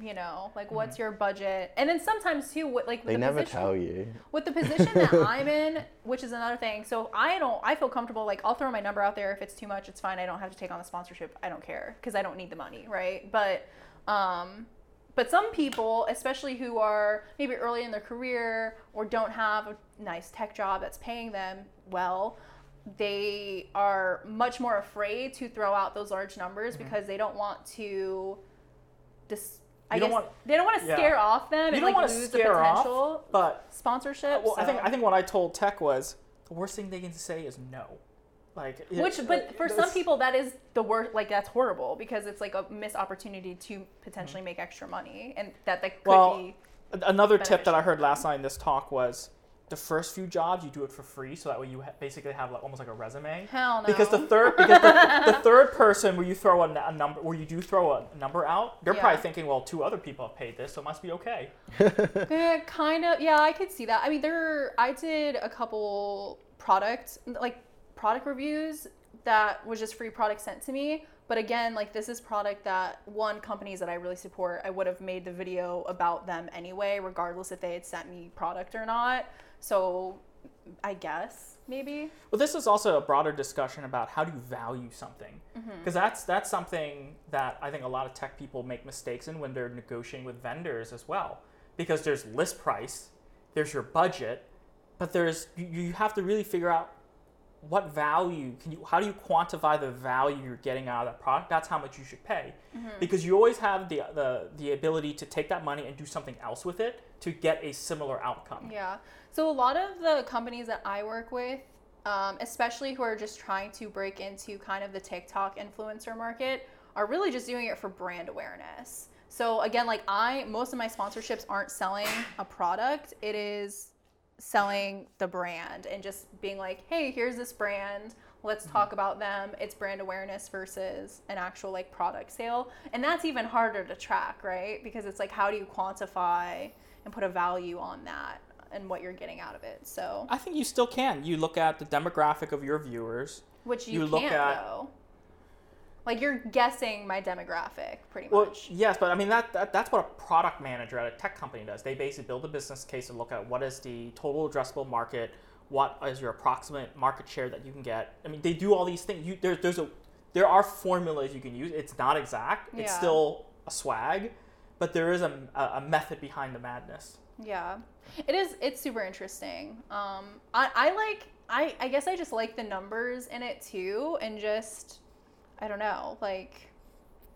You know, like what's your budget? And then sometimes too, what like They the never position, tell you. with the position that *laughs* I'm in, which is another thing. So I don't, I feel comfortable. Like I'll throw my number out there. If it's too much, it's fine. I don't have to take on the sponsorship. I don't care because I don't need the money, right? But, um, but some people, especially who are maybe early in their career or don't have a nice tech job that's paying them well, they are much more afraid to throw out those large numbers Mm-hmm. because they don't want to dis- I don't guess want- they don't want to yeah. scare off them You and don't like want to lose the scare off, potential but sponsorship. well, I think I think what I told Tech was the worst thing they can say is no. Like Which, but like, for some people, that is the worst. Like that's horrible because it's like a missed opportunity to potentially mm-hmm. make extra money, and that that could Well, be. Another tip that I heard last night in this talk was the first few jobs you do it for free, so that way you ha- basically have like almost like a resume. Hell no. Because the third, because the, the third person where you throw a number, where you do throw a number out, they're Yeah. probably thinking, well, two other people have paid this, so it must be okay. *laughs* Eh, kind of. Yeah, I could see that. I mean, there. I did a couple product like product reviews that was just free product sent to me. But again, like this is product that one companies that I really support. I would have made the video about them anyway, regardless if they had sent me product or not. So, I guess maybe. Well, this is also a broader discussion about how do you value something, mm-hmm. because that's that's something that I think a lot of tech people make mistakes in when they're negotiating with vendors as well. Because there's list price, there's your budget, but there's you, you have to really figure out what value can you how do you quantify the value you're getting out of that product that's how much you should pay mm-hmm. because you always have the, the the ability to take that money and do something else with it to get a similar outcome Yeah. So a lot of the companies that I work with, um, especially who are just trying to break into kind of the TikTok influencer market, are really just doing it for brand awareness. So again, like I, most of my sponsorships aren't selling a product. It is selling the brand and just being like, hey, here's this brand. Let's talk about them. It's brand awareness versus an actual like product sale. And that's even harder to track, right? Because it's like, how do you quantify and put a value on that and what you're getting out of it? So, i think you still can you look at the demographic of your viewers which you, You look can't at- though. Like you're guessing my demographic pretty Well, much. yes, but I mean that, that that's what a product manager at a tech company does. They basically build a business case and look at what is the total addressable market, what is your approximate market share that you can get. I mean, they do all these things. You, there, there's a there are formulas you can use. It's not exact. It's Yeah. still a swag, but there is a, a method behind the madness. Yeah, it is. It's super interesting. Um, I, I like. I, I guess I just like the numbers in it too, and just I don't know, like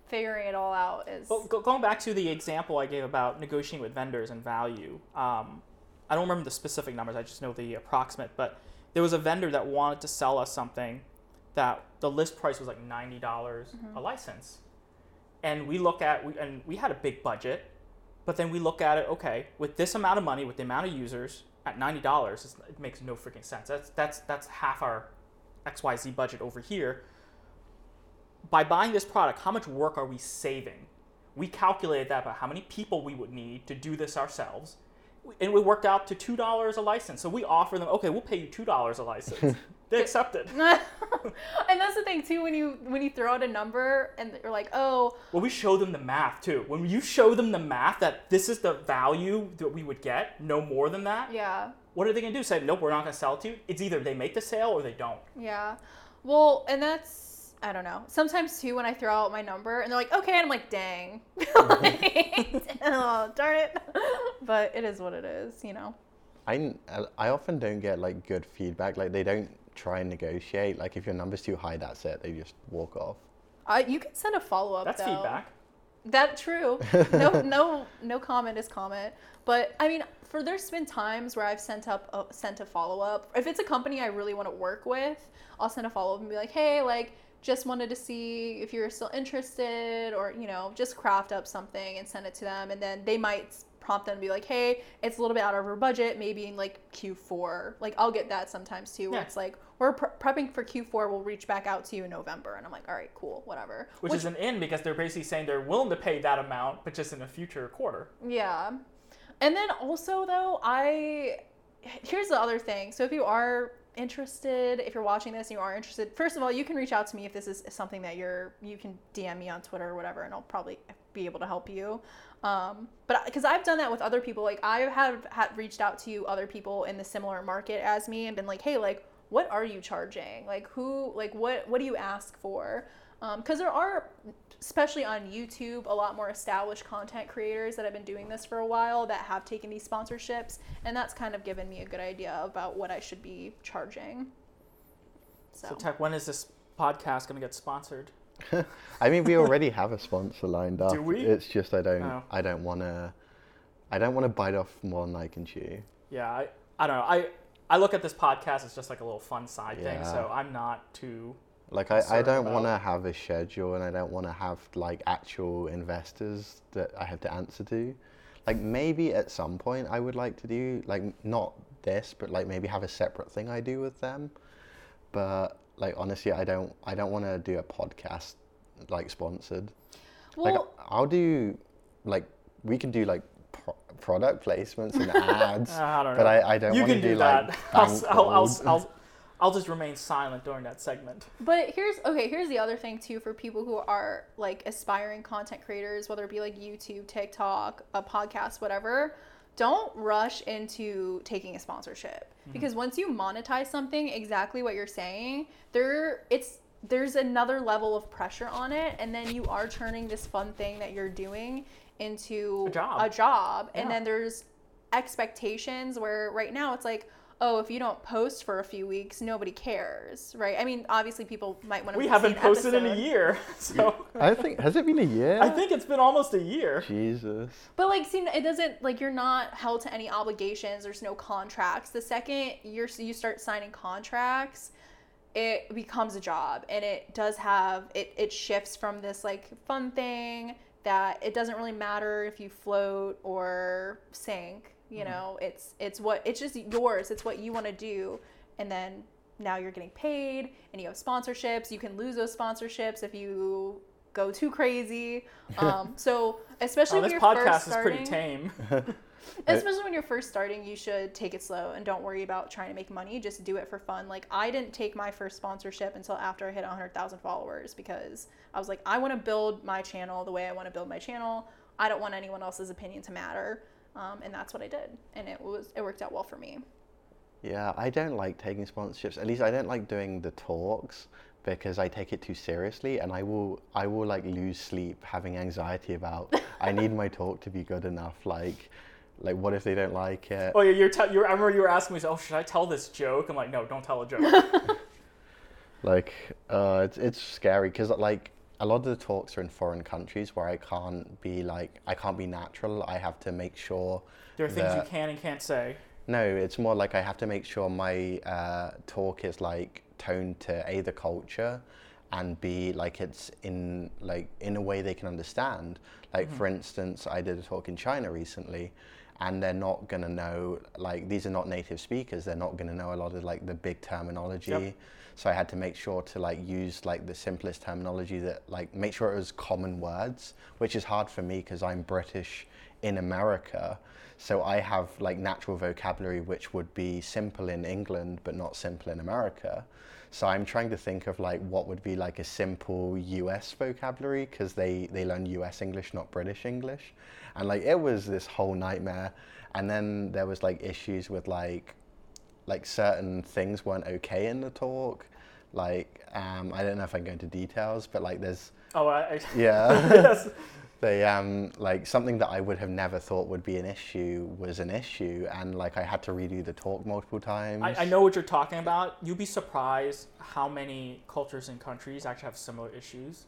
figuring it all out is. Well, going back to the example I gave about negotiating with vendors and value, um, I don't remember the specific numbers. I just know the approximate. But there was a vendor that wanted to sell us something that the list price was like ninety dollars a license, and we look at we, and we had a big budget, but then we look at it. Okay, with this amount of money, with the amount of users at ninety dollars, it makes no freaking sense. That's that's that's half our X Y Z budget over here by buying this product, how much work are we saving? We calculated that by how many people we would need to do this ourselves. And we worked out to two dollars a license. So we offer them, okay, we'll pay you two dollars a license. *laughs* they accepted. *laughs* and that's the thing too when you when you throw out a number and you're like, oh, Well, we show them the math too. When you show them the math that this is the value that we would get, no more than that, yeah, what are they gonna do? Say, nope, we're not gonna sell it to you. It's either they make the sale or they don't. yeah. Well, and that's I don't know. Sometimes too when I throw out my number and they're like, okay, and I'm like, dang, *laughs* Like, *laughs* oh, darn it. But it is what it is, you know. I, I often don't get like good feedback. Like they don't try and negotiate. Like if your number's too high, that's it. They just walk off. Uh, you can send a follow up. That's though. feedback. That true. No, *laughs* no, no comment is comment. But I mean, for there's been times where I've sent up a, sent a follow up. If it's a company I really want to work with, I'll send a follow up and be like, hey, like, just wanted to see if you're still interested, or you know, just craft up something and send it to them, and then they might prompt them and be like, hey, it's a little bit out of our budget, maybe in like Q4. Like I'll get that sometimes too, where Yeah. it's like we're pre- prepping for Q4, we'll reach back out to you in November, and I'm like, all right, cool, whatever. Which, is an in because they're basically saying they're willing to pay that amount, but just in a future quarter. Yeah. And then also though, I here's the other thing. So if you are interested, if you're watching this and you are interested, first of all, you can reach out to me if this is something that you're you can DM me on Twitter or whatever and I'll probably be able to help you. Um, but because I've done that with other people, like I have had reached out to other people in the similar market as me and been like, hey, like what are you charging? Like who, like what, what do you ask for? Um, because there are, especially on YouTube, a lot more established content creators that have been doing this for a while that have taken these sponsorships, and that's kind of given me a good idea about what I should be charging. So, So, Tech, when is this podcast going to get sponsored? *laughs* I mean, we already have a sponsor lined up. Do we? It's just I don't. Oh. I don't want to. I don't want to bite off more than I can chew. Yeah, I, I don't know. I, I look at this podcast as just like a little fun side thing, so I'm not too. Like I, I don't want to have a schedule, and I don't want to have like actual investors that I have to answer to. Like maybe at some point I would like to do like not this, but like maybe have a separate thing I do with them. But like honestly, I don't. I don't want to do a podcast like sponsored. like well, I'll do like we can do like pro- product placements and *laughs* ads, I don't know. but I, I don't you want can to do, do, that. *laughs* like I'll, I'll, I'll. I'll, I'll just remain silent during that segment. But here's okay, here's the other thing too for people who are like aspiring content creators, whether it be like YouTube, TikTok, a podcast, whatever. Don't rush into taking a sponsorship mm-hmm. because once you monetize something, exactly what you're saying, there it's there's another level of pressure on it and then you are turning this fun thing that you're doing into A job. a job and then there's expectations where right now it's like oh if you don't post for a few weeks nobody cares right i mean obviously people might want to We haven't posted in a year, *laughs* so I think has it been a year? I think it's been almost a year. Jesus. but like see it doesn't like you're not held to any obligations there's no contracts the second you're you start signing contracts it becomes a job and it does have it it shifts from this like fun thing that it doesn't really matter if you float or sink you know? It's it's what it's just yours. It's what you want to do. And then now you're getting paid and you have sponsorships. You can lose those sponsorships if you go too crazy. *laughs* Um, so especially Oh, when this you're first podcast is starting pretty tame. *laughs* especially when you're first starting you should take it slow and don't worry about trying to make money. Just do it for fun. Like i didn't take my first sponsorship until after i hit 100000 followers because i was like i want to build my channel the way i want to build my channel. I don't want anyone else's opinion to matter. Um, and that's what i did. And it was it worked out well for me. Yeah, I don't like taking sponsorships. At least I don't like doing the talks because I take it too seriously, and I will I will like lose sleep having anxiety about I need my talk to be good enough. Like, like what if they don't like it? Oh yeah, you're. Te- you're I remember you were asking me, "Oh, should I tell this joke?" I'm like, "No, don't tell a joke." *laughs* Like, uh, it's it's scary because like a lot of the talks are in foreign countries where I can't be like I can't be natural. I have to make sure. there are things you can and can't say. No, it's more like I have to make sure my uh, talk is like toned to a the culture, and b like it's in like in a way they can understand. Like for instance, I did a talk in China recently, and they're not gonna know like these are not native speakers. They're not gonna know a lot of like the big terminology. Yep. So I had to make sure to like use like the simplest terminology that like make sure it was common words, which is hard for me because I'm British in America. So I have like natural vocabulary which would be simple in England but not simple in America. So I'm trying to think of like what would be like a simple US vocabulary because they they learn US English not British English. And like it was this whole nightmare. And then there was like issues with like like certain things weren't okay in the talk. Like um, I don't know if I can go into details, but like there's Oh, I, I yeah, *laughs* yes. They um like something that I would have never thought would be an issue was an issue, and like I had to redo the talk multiple times. I, I know what you're talking about. You'd be surprised how many cultures and countries actually have similar issues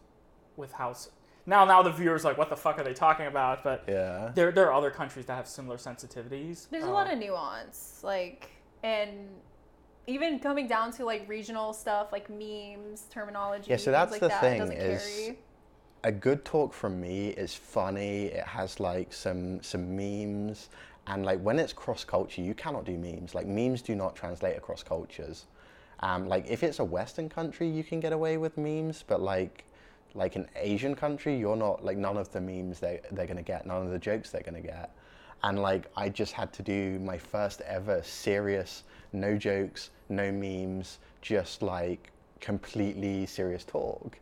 with how. s- Now, now the viewers like, what the fuck are they talking about? But Yeah. there, there are other countries that have similar sensitivities. There's a lot of nuance, like, and even coming down to like regional stuff, like memes, terminology. Yeah, so things that's like the that, thing doesn't is- carry. A good talk from me is funny. It has like some some memes, and like when it's cross culture, you cannot do memes. Like memes do not translate across cultures. Um, like if it's a Western country, you can get away with memes, but like like an Asian country, you're not like none of the memes they they're gonna get, none of the jokes they're gonna get. And like I just had to do my first ever serious, no jokes, no memes, just like completely serious talk.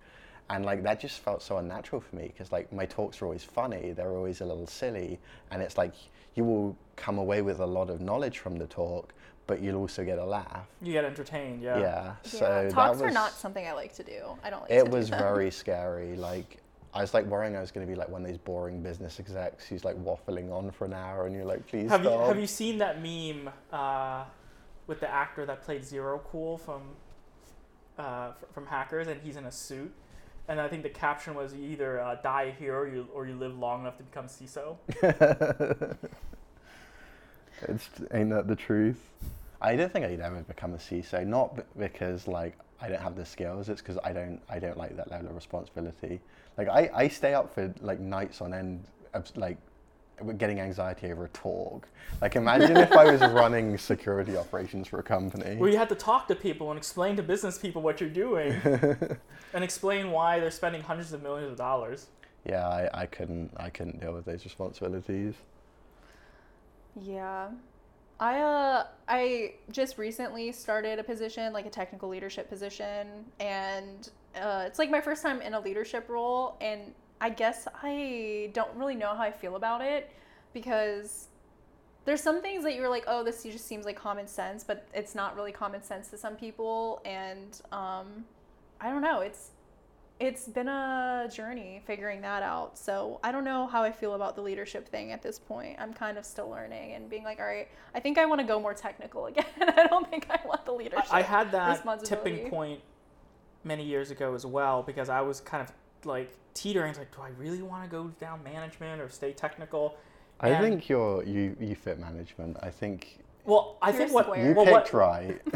And like that just felt so unnatural for me because like my talks are always funny, they're always a little silly, and it's like you will come away with a lot of knowledge from the talk, but you'll also get a laugh. You get entertained, yeah. Yeah. Yeah, So talks that was, are not something I like to do. I don't like. to it do was them. very *laughs* scary. Like I was like worrying I was going to be like one of these boring business execs who's like waffling on for an hour, and you're like, please Have you have you seen that meme uh, with the actor that played Zero Cool from uh, f- from hackers, and he's in a suit. And I think the caption was you either uh, die a hero or you, or you live long enough to become CISO. *laughs* it's ain't that the truth? I don't think I'd ever become a CISO. Not b- because like I don't have the skills. It's because I don't I don't like that level of responsibility. Like I, I stay up for like nights on end, like w- getting anxiety over a talk. Like imagine if I was running security operations for a company. Where you have to talk to people and explain to business people what you're doing *laughs* and explain why they're spending hundreds of millions of dollars. Yeah, I, I couldn't I couldn't deal with those responsibilities. Yeah. I uh I just recently started a position, like a technical leadership position, and uh, it's like my first time in a leadership role, and I guess I don't really know how I feel about it because there's some things that you're like, oh, this just seems like common sense, but it's not really common sense to some people, and um, I don't know. It's it's been a journey figuring that out. So I don't know how I feel about the leadership thing at this point. I'm kind of still learning and being like, all right, I think I want to go more technical *laughs* again. I don't think I want the leadership. I I had that tipping point many years ago as well because I was kind of like teetering. It's like, do I really want to go down management or stay technical? I think you're you you fit management. I think Well, I You're think what square. you well, picked what, right. *laughs*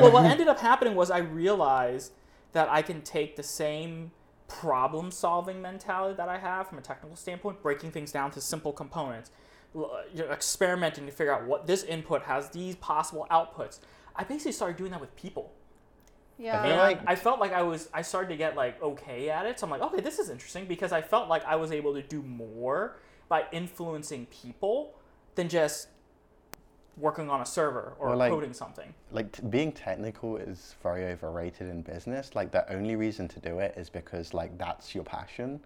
well, what *laughs* ended up happening was I realized that I can take the same problem solving mentality that I have from a technical standpoint, breaking things down to simple components, you know, experimenting to figure out what this input has these possible outputs. I basically started doing that with people. Yeah. And like- I felt like I was I started to get like okay at it. So I'm like, okay, this is interesting because I felt like I was able to do more by influencing people than just working on a server or Or, like- coding something. like t- being technical is very overrated in business. Like the only reason to do it is because like that's your passion.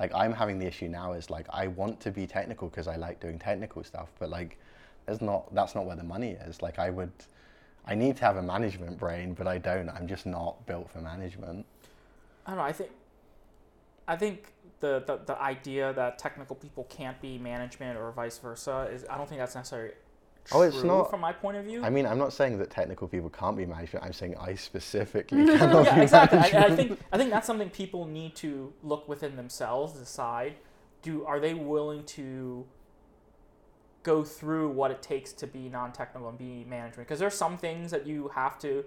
Like I'm having the issue now is like I want to be technical because I like doing technical stuff, but like there's not that's not where the money is. Like I would I need to have a management brain, but I don't. I'm just not built for management. I don't know. I think, I think the, the the idea that technical people can't be management or vice versa is I don't think that's necessarily true Oh, it's not- from my point of view. I mean, I'm not saying that technical people can't be management. I'm saying I specifically *laughs* cannot yeah, be exactly. I, I think I think that's something people need to look within themselves, decide do are they willing to go through what it takes to be non-technical and be management because there's some things that you have to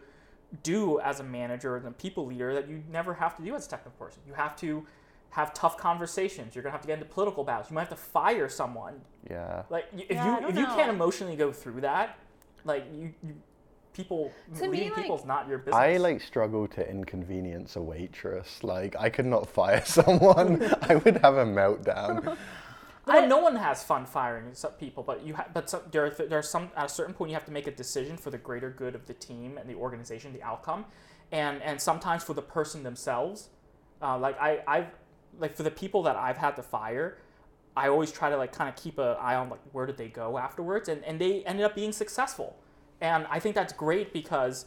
do as a manager and a people leader that you never have to do as a technical person. You have to have tough conversations. You're gonna have to get into political battles. You might have to fire someone. yeah. Like if Yeah, you don't if you can't emotionally go through that, like you, you people To me, leading like- people is not your business. I like struggle to inconvenience a waitress. Like I could not fire *laughs* someone. *laughs* I would have a meltdown. Well, I- no one has fun firing some people, but you ha- but some, there are there's some at a certain point you have to make a decision for the greater good of the team and the organization, the outcome, and and sometimes for the person themselves. Uh, like I I've like for the people that I've had to fire, I always try to like kind of keep an eye on like where did they go afterwards, and and they ended up being successful, and I think that's great because,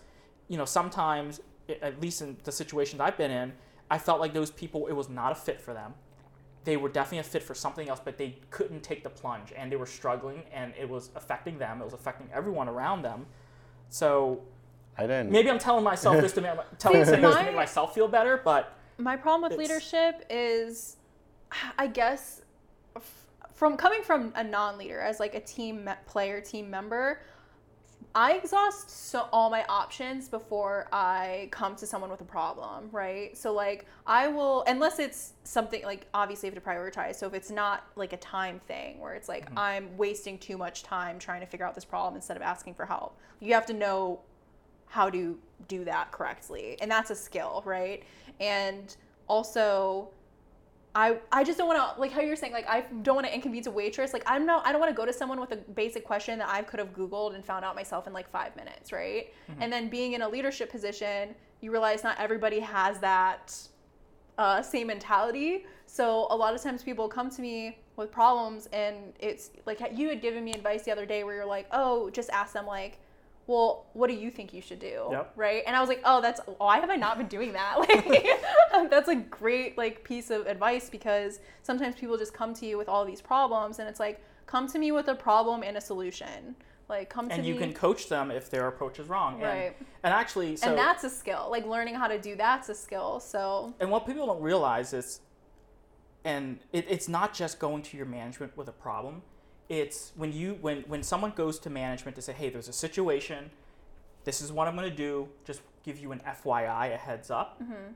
you know, sometimes at least in the situations I've been in, I felt like those people it was not a fit for them they were definitely a fit for something else, but they couldn't take the plunge and they were struggling and it was affecting them. It was affecting everyone around them. So I don't. maybe I'm telling myself this to *laughs* make, telling See, saying this to make myself feel better, but my problem with leadership is i guess from coming from a non-leader as like a team player team member i exhaust so all my options before i come to someone with a problem right? So like i will unless it's something like obviously you have to prioritize. So if it's not like a time thing where it's like mm-hmm. i'm wasting too much time trying to figure out this problem instead of asking for help. You have to know how to do that correctly. And that's a skill right? And also I, I just don't want to like how you're saying like I don't want to inconvenience a waitress like I'm not I don't want to go to someone with a basic question that I could have googled and found out myself in like five minutes right? And then being in a leadership position you realize not everybody has that uh, same mentality. So a lot of times people come to me with problems and it's like you had given me advice the other day where you're like oh just ask them like well, what do you think you should do? Yep. Right? And I was like, oh, that's why have I not been doing that? *laughs* Like, *laughs* that's a great like piece of advice because sometimes people just come to you with all these problems, and it's like, come to me with a problem and a solution. Like come to and me. you can coach them if their approach is wrong. And, Right. and actually, so and that's a skill. Like learning how to do that's a skill. So And what people don't realize is, and it, it's not just going to your management with a problem. It's when you when when someone goes to management to say, "Hey, there's a situation. This is what I'm going to do. Just give you an FYI, a heads up." Mm-hmm.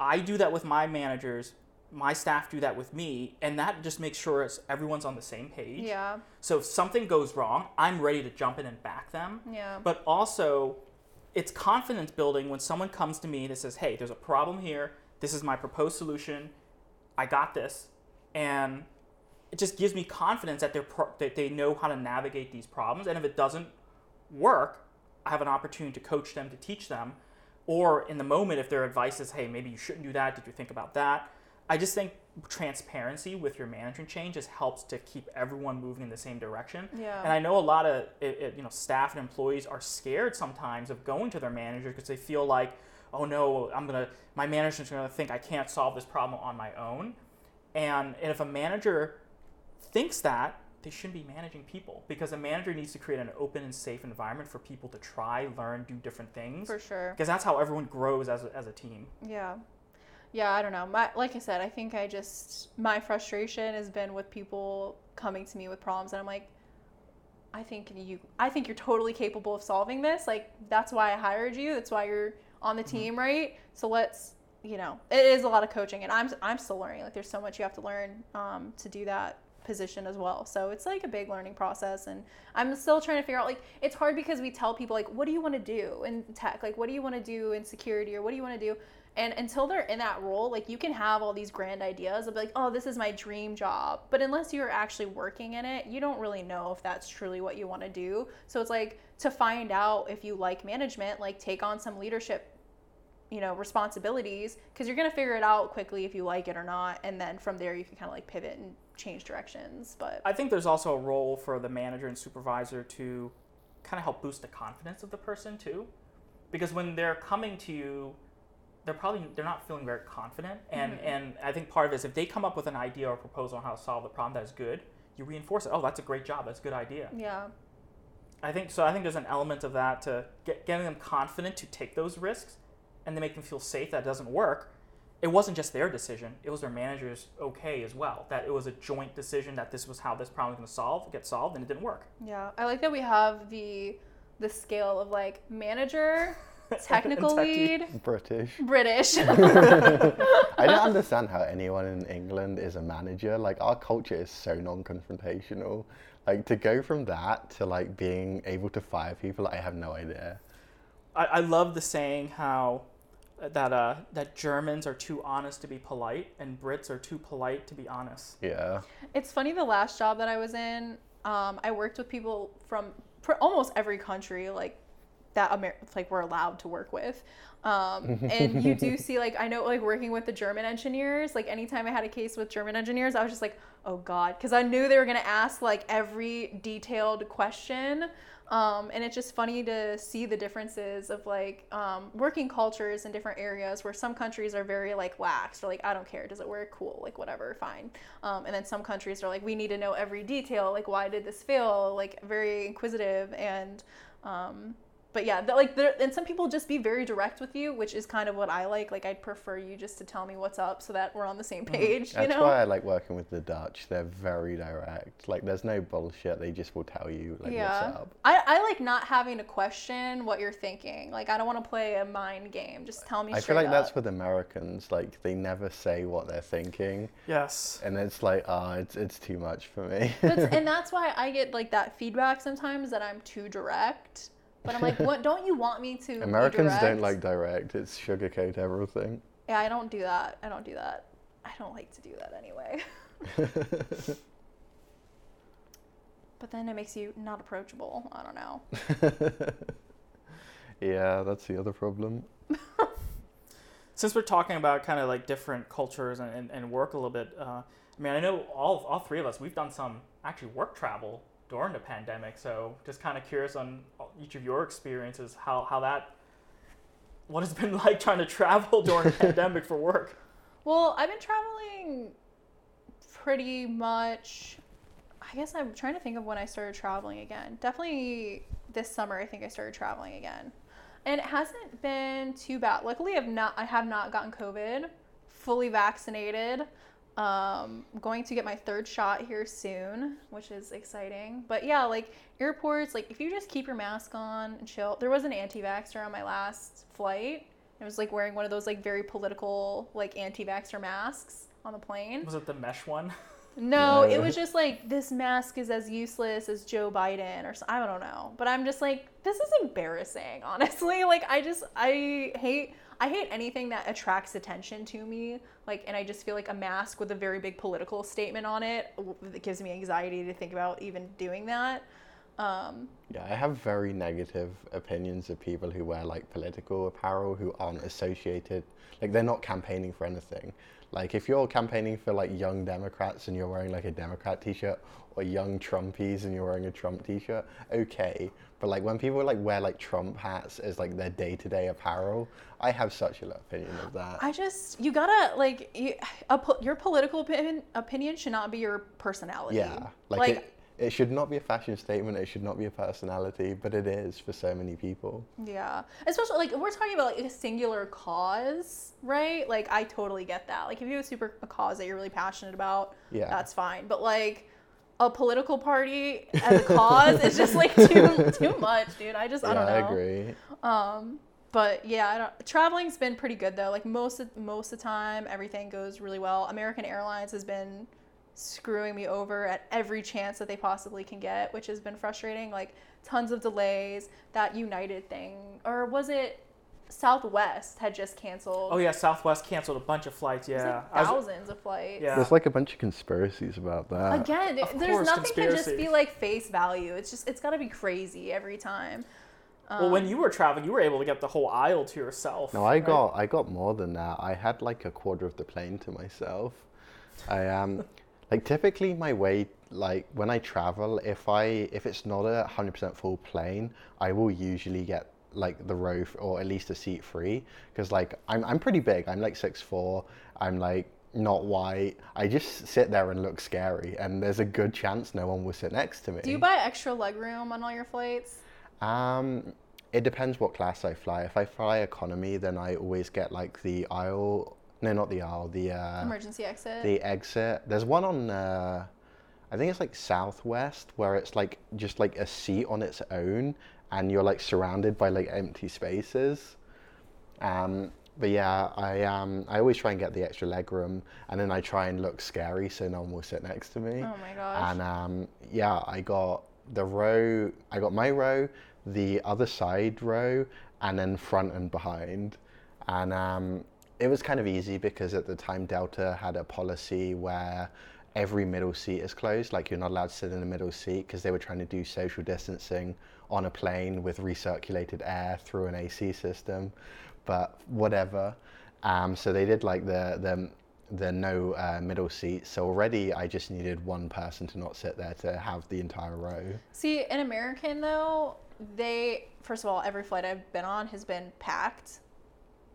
I do that with my managers. My staff do that with me, and that just makes sure it's, everyone's on the same page. yeah, So if something goes wrong, I'm ready to jump in and back them. yeah, But also, it's confidence building when someone comes to me that says, "Hey, there's a problem here. This is my proposed solution. I got this," and it just gives me confidence that they're pro- that they know how to navigate these problems. And if it doesn't work, I have an opportunity to coach them to teach them. Or in the moment, if their advice is, "Hey, maybe you shouldn't do that. Did you think about that?" I just think transparency with your management change just helps to keep everyone moving in the same direction. yeah. And I know a lot of it, it, you know staff and employees are scared sometimes of going to their manager because they feel like, oh no, I'm gonna my manager's gonna think I can't solve this problem on my own. And, and if a manager thinks that, they shouldn't be managing people because a manager needs to create an open and safe environment for people to try, learn, do different things. for sure. Because that's how everyone grows as a, as a team. Yeah. Yeah, I don't know. My like I said, I think I just my frustration has been with people coming to me with problems and I'm like I think you I think you're totally capable of solving this. Like that's why I hired you. That's why you're on the team, right? So let's, you know, it is a lot of coaching and I'm I'm still learning. Like there's so much you have to learn um, to do that position as well. So it's like a big learning process and I'm still trying to figure out like it's hard because we tell people like what do you want to do in tech? Like what do you want to do in security or what do you want to do? And until they're in that role, like you can have all these grand ideas of like, oh, this is my dream job. But unless you're actually working in it, you don't really know if that's truly what you want to do. So it's like to find out if you like management, like take on some leadership, you know, responsibilities because you're going to figure it out quickly if you like it or not. And then from there, you can kind of like pivot and change directions. But I think there's also a role for the manager and supervisor to kind of help boost the confidence of the person too, because when they're coming to you, they're probably they're not feeling very confident, and Mhm. and I think part of it is if they come up with an idea or proposal on how to solve the problem that is good, you reinforce it. Oh, that's a great job. That's a good idea. yeah, I think so. I think there's an element of that to get getting them confident to take those risks, and to make them feel safe that it doesn't work. It wasn't just their decision; it was their manager's okay as well. That it was a joint decision that this was how this problem was going to solve get solved, and it didn't work. yeah. I like that we have the the scale of like manager, *laughs* technical lead, British. British. *laughs* I don't *laughs* understand how anyone in England is a manager. Like our culture is so non-confrontational. Like to go from that to like being able to fire people, I have no idea. I, I love the saying how that uh, that Germans are too honest to be polite, and Brits are too polite to be honest. Yeah. It's funny. The last job that I was in, um, I worked with people from pr- almost every country, like that. Amer- like we're allowed to work with, um, *laughs* and you do see like I know like working with the German engineers. Like anytime I had a case with German engineers, I was just like, oh god, because I knew they were gonna ask like every detailed question. Um, and it's just funny to see the differences of like um, working cultures in different areas where some countries are very like lax. They're like, I don't care. Does it work? Cool. Like whatever, fine. Um, and then some countries are like, we need to know every detail. Like why did this fail? Like very inquisitive and. But yeah, the, like there, and some people just be very direct with you, which is kind of what I like. Like I'd prefer you just to tell me what's up so that we're on the same page. That's you know? why I like working with the Dutch. They're very direct. Like there's no bullshit. They just will tell you like yeah. what's up. I, I like not having to question what you're thinking. Like I don't want to play a mind game. Just tell me I feel like that's up. with Americans. Like they never say what they're thinking, Yes. and it's like, ah, it's it's too much for me. that's, *laughs* and that's why I get like that feedback sometimes that I'm too direct. But I'm like, what? Don't you want me to? be Americans don't like direct. It's sugarcoat everything. Yeah, I don't do that. I don't do that. I don't like to do that anyway. *laughs* But then it makes you not approachable. I don't know. *laughs* yeah, that's the other problem. *laughs* Since we're talking about kind of like different cultures and, and, and work a little bit, uh, I mean, I know all, all three of us, we've done some actually work travel during the pandemic. So just kind of curious on each of your experiences, how, how that, what it's *laughs* been like trying to travel *laughs* during the pandemic for work. Well, I've been traveling pretty much I guess I'm trying to think of when I started traveling again. Definitely this summer. I think I started traveling again, and it hasn't been too bad. Luckily, I've not. I have not gotten COVID. Fully vaccinated. Um, going to get my third shot here soon, which is exciting. But yeah, like airports, like if you just keep your mask on and chill. There was an anti-vaxxer on my last flight. It was like wearing one of those like very political like anti-vaxxer masks on the plane. Was it the mesh one? No, it was just like this mask is as useless as Joe Biden or so, I don't know. But I'm just like this is embarrassing, *laughs* honestly. Like I just I hate I hate anything that attracts attention to me. Like and I just feel like a mask with a very big political statement on it it gives me anxiety to think about even doing that. Um, Yeah, I have very negative opinions of people who wear like political apparel who aren't associated, like they're not campaigning for anything. Like if you're campaigning for like young Democrats and you're wearing like a Democrat t-shirt or young Trumpies and you're wearing a Trump t-shirt, okay. But like when people like wear like Trump hats as like their day-to-day apparel, I have such a low opinion of that. I just you gotta like you, a, your political opinion, opinion should not be your personality. yeah, like, it, it should not be a fashion statement, it should not be a personality, but it is for so many people. Yeah, especially like if we're talking about like a singular cause, right? Like I totally get that. Like if you have a super a cause that you're really passionate about, Yeah. that's fine. But like a political party as a cause is just like too *laughs* too much, dude. I just I don't know. I agree. Um, but yeah, I don't, traveling's been pretty good though. Like most of, most of the time, everything goes really well. American Airlines has been screwing me over at every chance that they possibly can get, which has been frustrating. Like tons of delays. That United thing, or was it Southwest had just canceled? Oh yeah, Southwest canceled a bunch of flights. Yeah, like, I was- thousands of flights. Yeah. There's like a bunch of conspiracies about that. Again, Of there's course, nothing can just be like face value. It's just it's got to be crazy every time. well, when you were traveling, you were able to get the whole aisle to yourself. No, I right? got I got more than that. I had like a quarter of the plane to myself. I um *laughs* like typically my way like when I travel, if I if it's not a hundred percent full plane, I will usually get like the row f- or at least a seat free because like I'm I'm pretty big. I'm like six four. I'm like not white. I just sit there and look scary, and there's a good chance no one will sit next to me. Do you buy extra leg room on all your flights? Um, it depends what class I fly. If I fly economy, then I always get like the aisle. No, not the aisle. The uh, Emergency exit. the exit. There's one on. Uh, I think it's like Southwest, where it's like just like a seat on its own, and you're like surrounded by like empty spaces. Um, but yeah, I um, I always try and get the extra leg room, and then I try and look scary so no one will sit next to me. Oh my gosh. And um, yeah, I got the row. I got my row, the other side row, and then front and behind. And um, it was kind of easy because at the time Delta had a policy where every middle seat is closed. Like you're not allowed to sit in the middle seat because they were trying to do social distancing on a plane with recirculated air through an AC system. But whatever. Um, so they did like the the the no uh, middle seat. So already I just needed one person to not sit there to have the entire row. See, in American though, they first of all, every flight I've been on has been packed,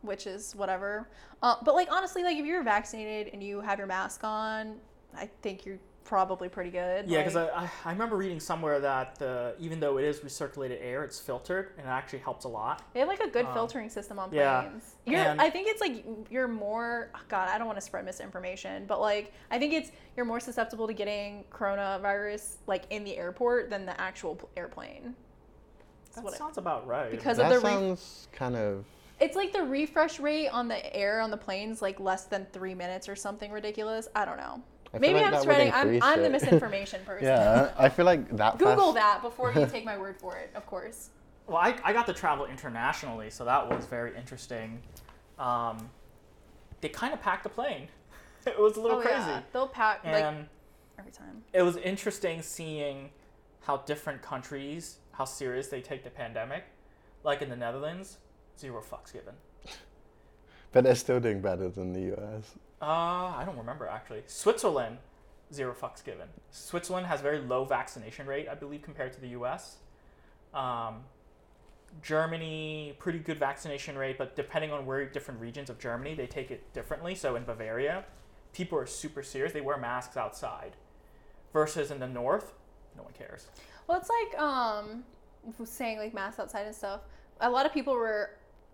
which is whatever. Uh, but like honestly, like if you're vaccinated and you have your mask on, I think you're probably pretty good. Yeah, because like- I, I, I remember reading somewhere that the, even though it is recirculated air, it's filtered and it actually helps a lot. They have like a good Um, filtering system on yeah, planes. You're, and- I think it's like you're more. oh God, I don't want to spread misinformation, but like I think it's you're more susceptible to getting coronavirus like in the airport than the actual airplane. That's That what it- sounds about right. Because- that of the re- sounds kind of It's like the refresh rate on the air on the planes like less than three minutes or something ridiculous. I don't know. I Maybe like I'm spreading. I'm, I'm the misinformation person. *laughs* yeah. I feel like that. Google fast- that before you *laughs* take my word for it. Of course. Well, I, I got to travel internationally, so that was very interesting. Um, they kind of packed the plane. *laughs* it was a little oh crazy. yeah, they'll pack like And every time. it was interesting seeing how different countries, how serious they take the pandemic. Like in the Netherlands, zero fucks given. But they're still doing better than the US. Uh, I don't remember actually. Switzerland, zero fucks given. Switzerland has very low vaccination rate, I believe, compared to the U.S. Um, Germany, pretty good vaccination rate, but depending on where different regions of Germany, they take it differently. So in Bavaria, people are super serious. They wear masks outside. versus in the north, no one cares. Well, it's like um, saying like masks outside and stuff. A lot of people were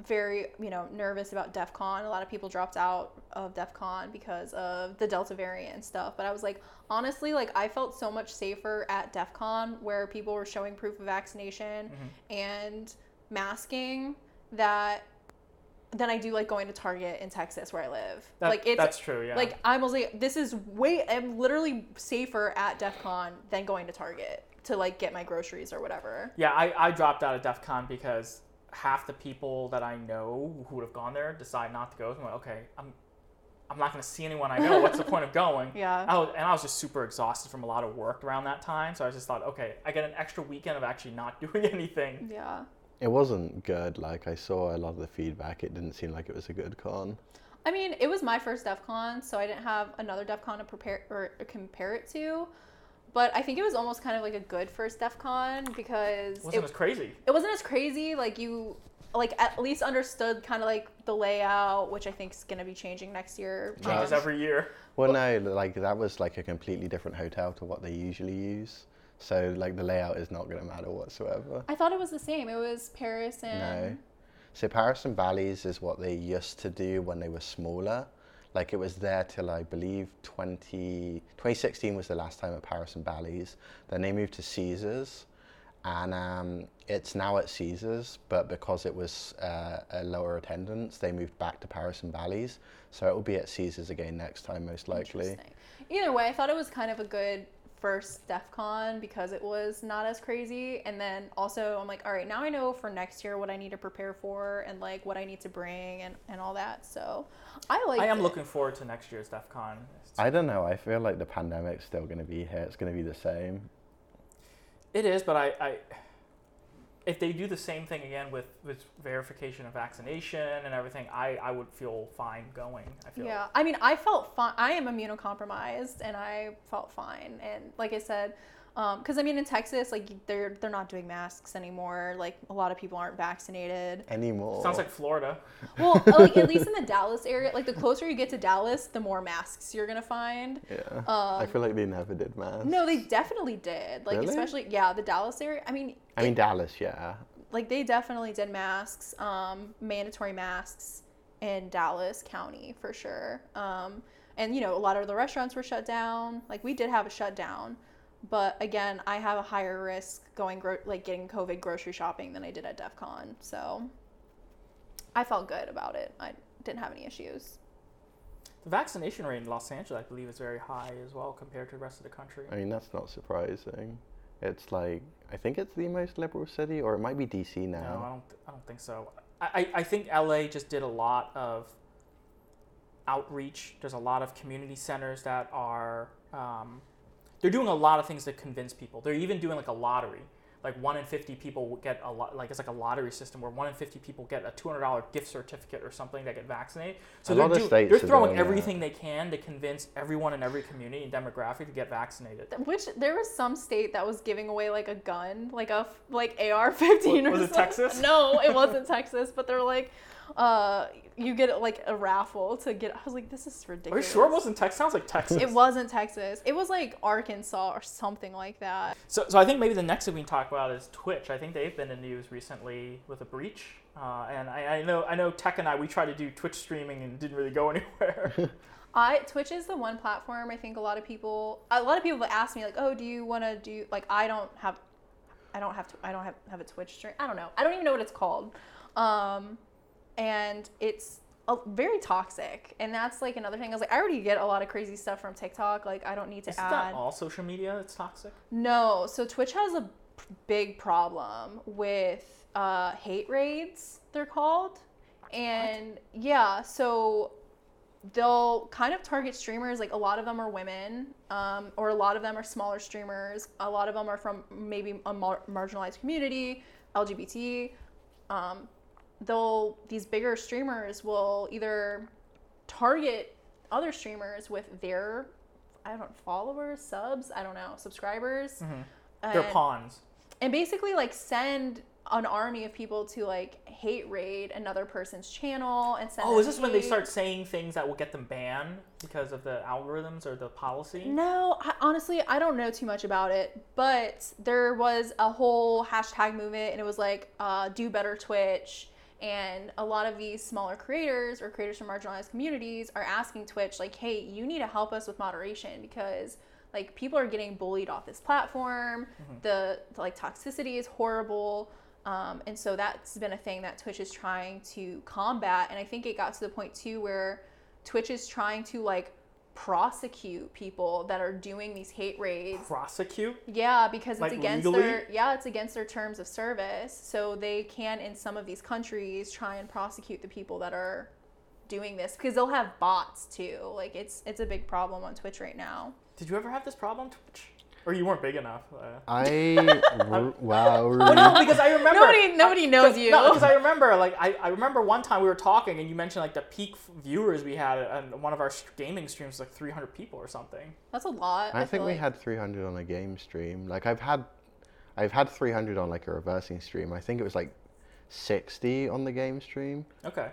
very, you know, nervous about DEF CON. A lot of people dropped out of DEF CON because of the Delta variant and stuff. But I was like, honestly, like I felt so much safer at DEF CON where people were showing proof of vaccination mm-hmm. and masking that than I do like going to Target in Texas where I live. That- like it's that's true, yeah. Like I was like, this is way. I'm literally safer at DEF CON than going to Target to like get my groceries or whatever. Yeah, I, I dropped out of DEF CON because half the people that I know who would have gone there decide not to go. So I'm like, okay, I'm I'm not going to see anyone I know. What's the point of going? *laughs* Yeah. I was, and I was just super exhausted from a lot of work around that time. So I just thought, okay, I get an extra weekend of actually not *laughs* doing anything. Yeah. It wasn't good. Like I saw a lot of the feedback. It didn't seem like it was a good con. I mean, it was my first DEF CON, so I didn't have another DEF CON to prepare or compare it to. But I think it was almost kind of like a good first DEF CON because It wasn't it, as crazy. it wasn't as crazy. Like you, like at least understood kind of like the layout, which I think is gonna be changing next year. Changes Um, every year. Well, no, like that was like a completely different hotel to what they usually use. So like the layout is not going to matter whatsoever. I thought it was the same. It was Paris and No. So Paris and Bally's is what they used to do when they were smaller. Like it was there till I believe 20, 2016 was the last time at Paris and Bally's. Then they moved to Caesars, and um, it's now at Caesars. But because it was uh, a lower attendance, they moved back to Paris and Bally's. So it will be at Caesars again next time, most likely. Either way, I thought it was kind of a good first DEF CON because it was not as crazy. And then also, I'm like, all right, now I know for next year what I need to prepare for and like what I need to bring and, and all that. So I like I am looking forward to next year's DEF CON. I don't know. I feel like the pandemic's still going to be here. It's going to be the same. It is, but I, I if they do the same thing again with, with verification of vaccination and everything, I, I would feel fine going. I feel Yeah, I mean, I felt fine. I am immunocompromised, and I felt fine. And like I said, because I mean, in Texas, like they're they're not doing masks anymore. Like a lot of people aren't vaccinated. Anymore. sounds like Florida. Well, like at least in *laughs* the Dallas area, like the closer you get to Dallas, the more masks you're gonna find. Yeah. I Um, feel like they never did mass. No, they definitely did. Like Really? especially yeah, the Dallas area. I mean, I mean Dallas, yeah. like they definitely did masks, um, mandatory masks in Dallas County for sure. Um, and you know, a lot of the restaurants were shut down. Like we did have a shutdown, but again, I have a higher risk going gro- like getting COVID grocery shopping than I did at DEF CON. So I felt good about it. I didn't have any issues. The vaccination rate in Los Angeles, I believe, is very high as well compared to the rest of the country. I mean that's not surprising. It's like I think it's the most liberal city, or it might be DC No, I now. don't. I don't think so. I, I I think LA just did a lot of outreach. There's a lot of community centers that are. Um, they're doing a lot of things to convince people. They're even doing like a lottery. Like one in fifty people get a lot. Like it's like a lottery system where one in fifty people get a two hundred dollar gift certificate or something that get vaccinated. So A they're, lot of do- states they're throwing doing that. everything they can to convince everyone in every community and demographic to get vaccinated. Which there was some state that was giving away like a gun, like a like AR-15 or Was it something. Texas? No, it wasn't Texas, but they're like, uh, you get like a raffle to get. I was like, this is ridiculous. Are you sure it wasn't Texas? Sounds like Texas. It wasn't Texas. It was like Arkansas or something like that. So, so I think maybe the next thing we can talk about is Twitch. I think they've been in news recently with a breach, uh, and I, I know I know Tech and I we tried to do Twitch streaming and didn't really go *laughs* anywhere. *laughs* I Twitch is the one platform I think a lot of people a lot of people ask me like, "Oh, do you want to do like I don't have I don't have to I don't have, have a Twitch stream. I don't know. I don't even know what it's called." Um and it's a, very toxic. And that's like another thing. I was like, I already get a lot of crazy stuff from TikTok. Like I don't need to is add that all social media that's toxic? No, so Twitch has a p- big problem with uh, hate raids, they're called. And yeah, so they'll kind of target streamers. Like a lot of them are women, um, or a lot of them are smaller streamers. A lot of them are from maybe a mar- marginalized community, LGBT. Um, they'll these bigger streamers will either target other streamers with their I don't know, followers, subs, I don't know, subscribers. They're pawns. and basically like send an army of people to like hate raid another person's channel and send Oh, is this when they start saying things that will get them banned because of the algorithms or the policy? No, I, honestly, I don't know too much about it, but there was a whole hashtag movement, and it was like, uh, "Do better, Twitch." And a lot of these smaller creators or creators from marginalized communities are asking Twitch, like, "Hey, you need to help us with moderation because." Like people are getting bullied off this platform. The, the like toxicity is horrible. Um, and so that's been a thing that Twitch is trying to combat. And I think it got to the point too where Twitch is trying to like prosecute people that are doing these hate raids. Prosecute? Yeah, because it's Like against legally? their yeah, it's against their terms of service. So they can in some of these countries try and prosecute the people that are doing this because they'll have bots too. Like it's it's a big problem on Twitch right now. Did you ever have this problem, Twitch? Or you weren't big enough? Uh, I *laughs* r- wow. oh no, because I remember Nobody nobody knows you. No, because I remember, like, I, I remember one time we were talking and you mentioned like the peak viewers we had on one of our gaming streams, was, like 300 people or something. That's a lot. I think we like. had 300 on a game stream. Like I've had, I've had 300 on like a reversing stream. I think it was like 60 on the game stream. Okay.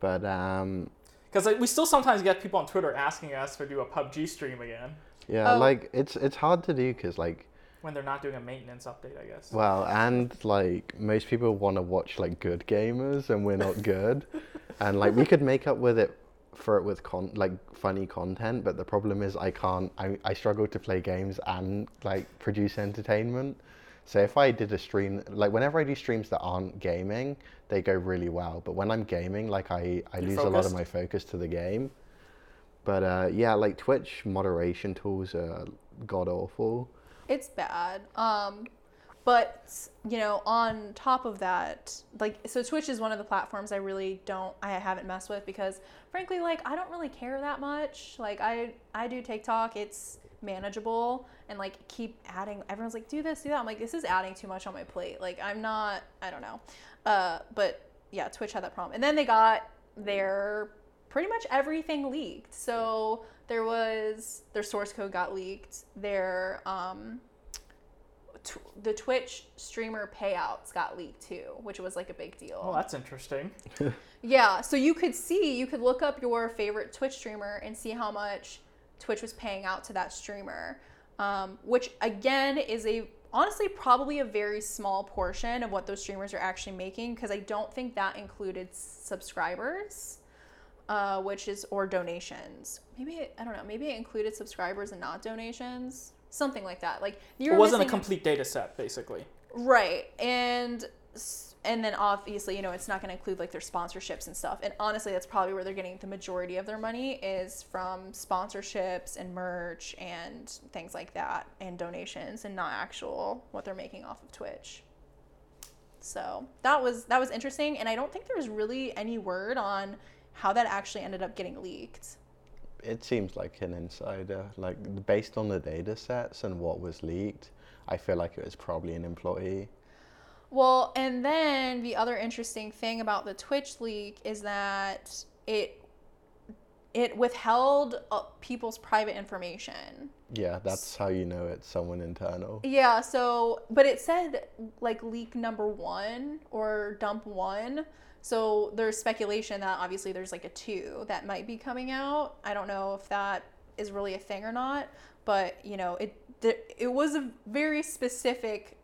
But um, Because like, we still sometimes get people on Twitter asking us to do a PUBG stream again yeah, Oh. like it's it's hard to do because like when they're not doing a maintenance update, I guess. well, and like most people want to watch like good gamers, and we're not good. *laughs* and like we could make up with it for it with con like funny content, but the problem is I can't. I I struggle to play games and like produce entertainment. So if I did a stream, like whenever I do streams that aren't gaming, they go really well. But when I'm gaming, like I, I You're lose a lot of my focus to the game. But uh, yeah, like Twitch moderation tools are god awful. It's bad. Um, but you know, on top of that, like, so Twitch is one of the platforms I really don't, I haven't messed with because, frankly, like, I don't really care that much. Like, I, I do TikTok. It's manageable and like keep adding. Everyone's like, do this, do that. I'm like, this is adding too much on my plate. Like, I'm not. I don't know. Uh, but yeah, Twitch had that problem, and then they got their pretty much everything leaked. So there was their source code got leaked. Their um, tw- the Twitch streamer payouts got leaked too, which was like a big deal. Oh, that's interesting. *laughs* Yeah, so you could see, you could look up your favorite Twitch streamer and see how much Twitch was paying out to that streamer, um, which again is a honestly probably a very small portion of what those streamers are actually making because I don't think that included subscribers, uh, which is or donations. Maybe it, I don't know. Maybe it included subscribers and not donations, something like that. Like you It wasn't a complete data set, basically. Right. And and then obviously, you know, it's not going to include like their sponsorships and stuff. And honestly, that's probably where they're getting the majority of their money is from sponsorships and merch and things like that and donations and not actual what they're making off of Twitch. So, that was that was interesting and I don't think there was really any word on how that actually ended up getting leaked. It seems like an insider. Like based on the data sets and what was leaked, I feel like it was probably an employee. Well, and then the other interesting thing about the Twitch leak is that it it withheld uh, people's private information. Yeah, that's how you know it's someone internal. Yeah, so but it said like leak number 1 or dump 1. So there's speculation that obviously there's like a 2 that might be coming out. I don't know if that is really a thing or not, but you know, it it was a very specific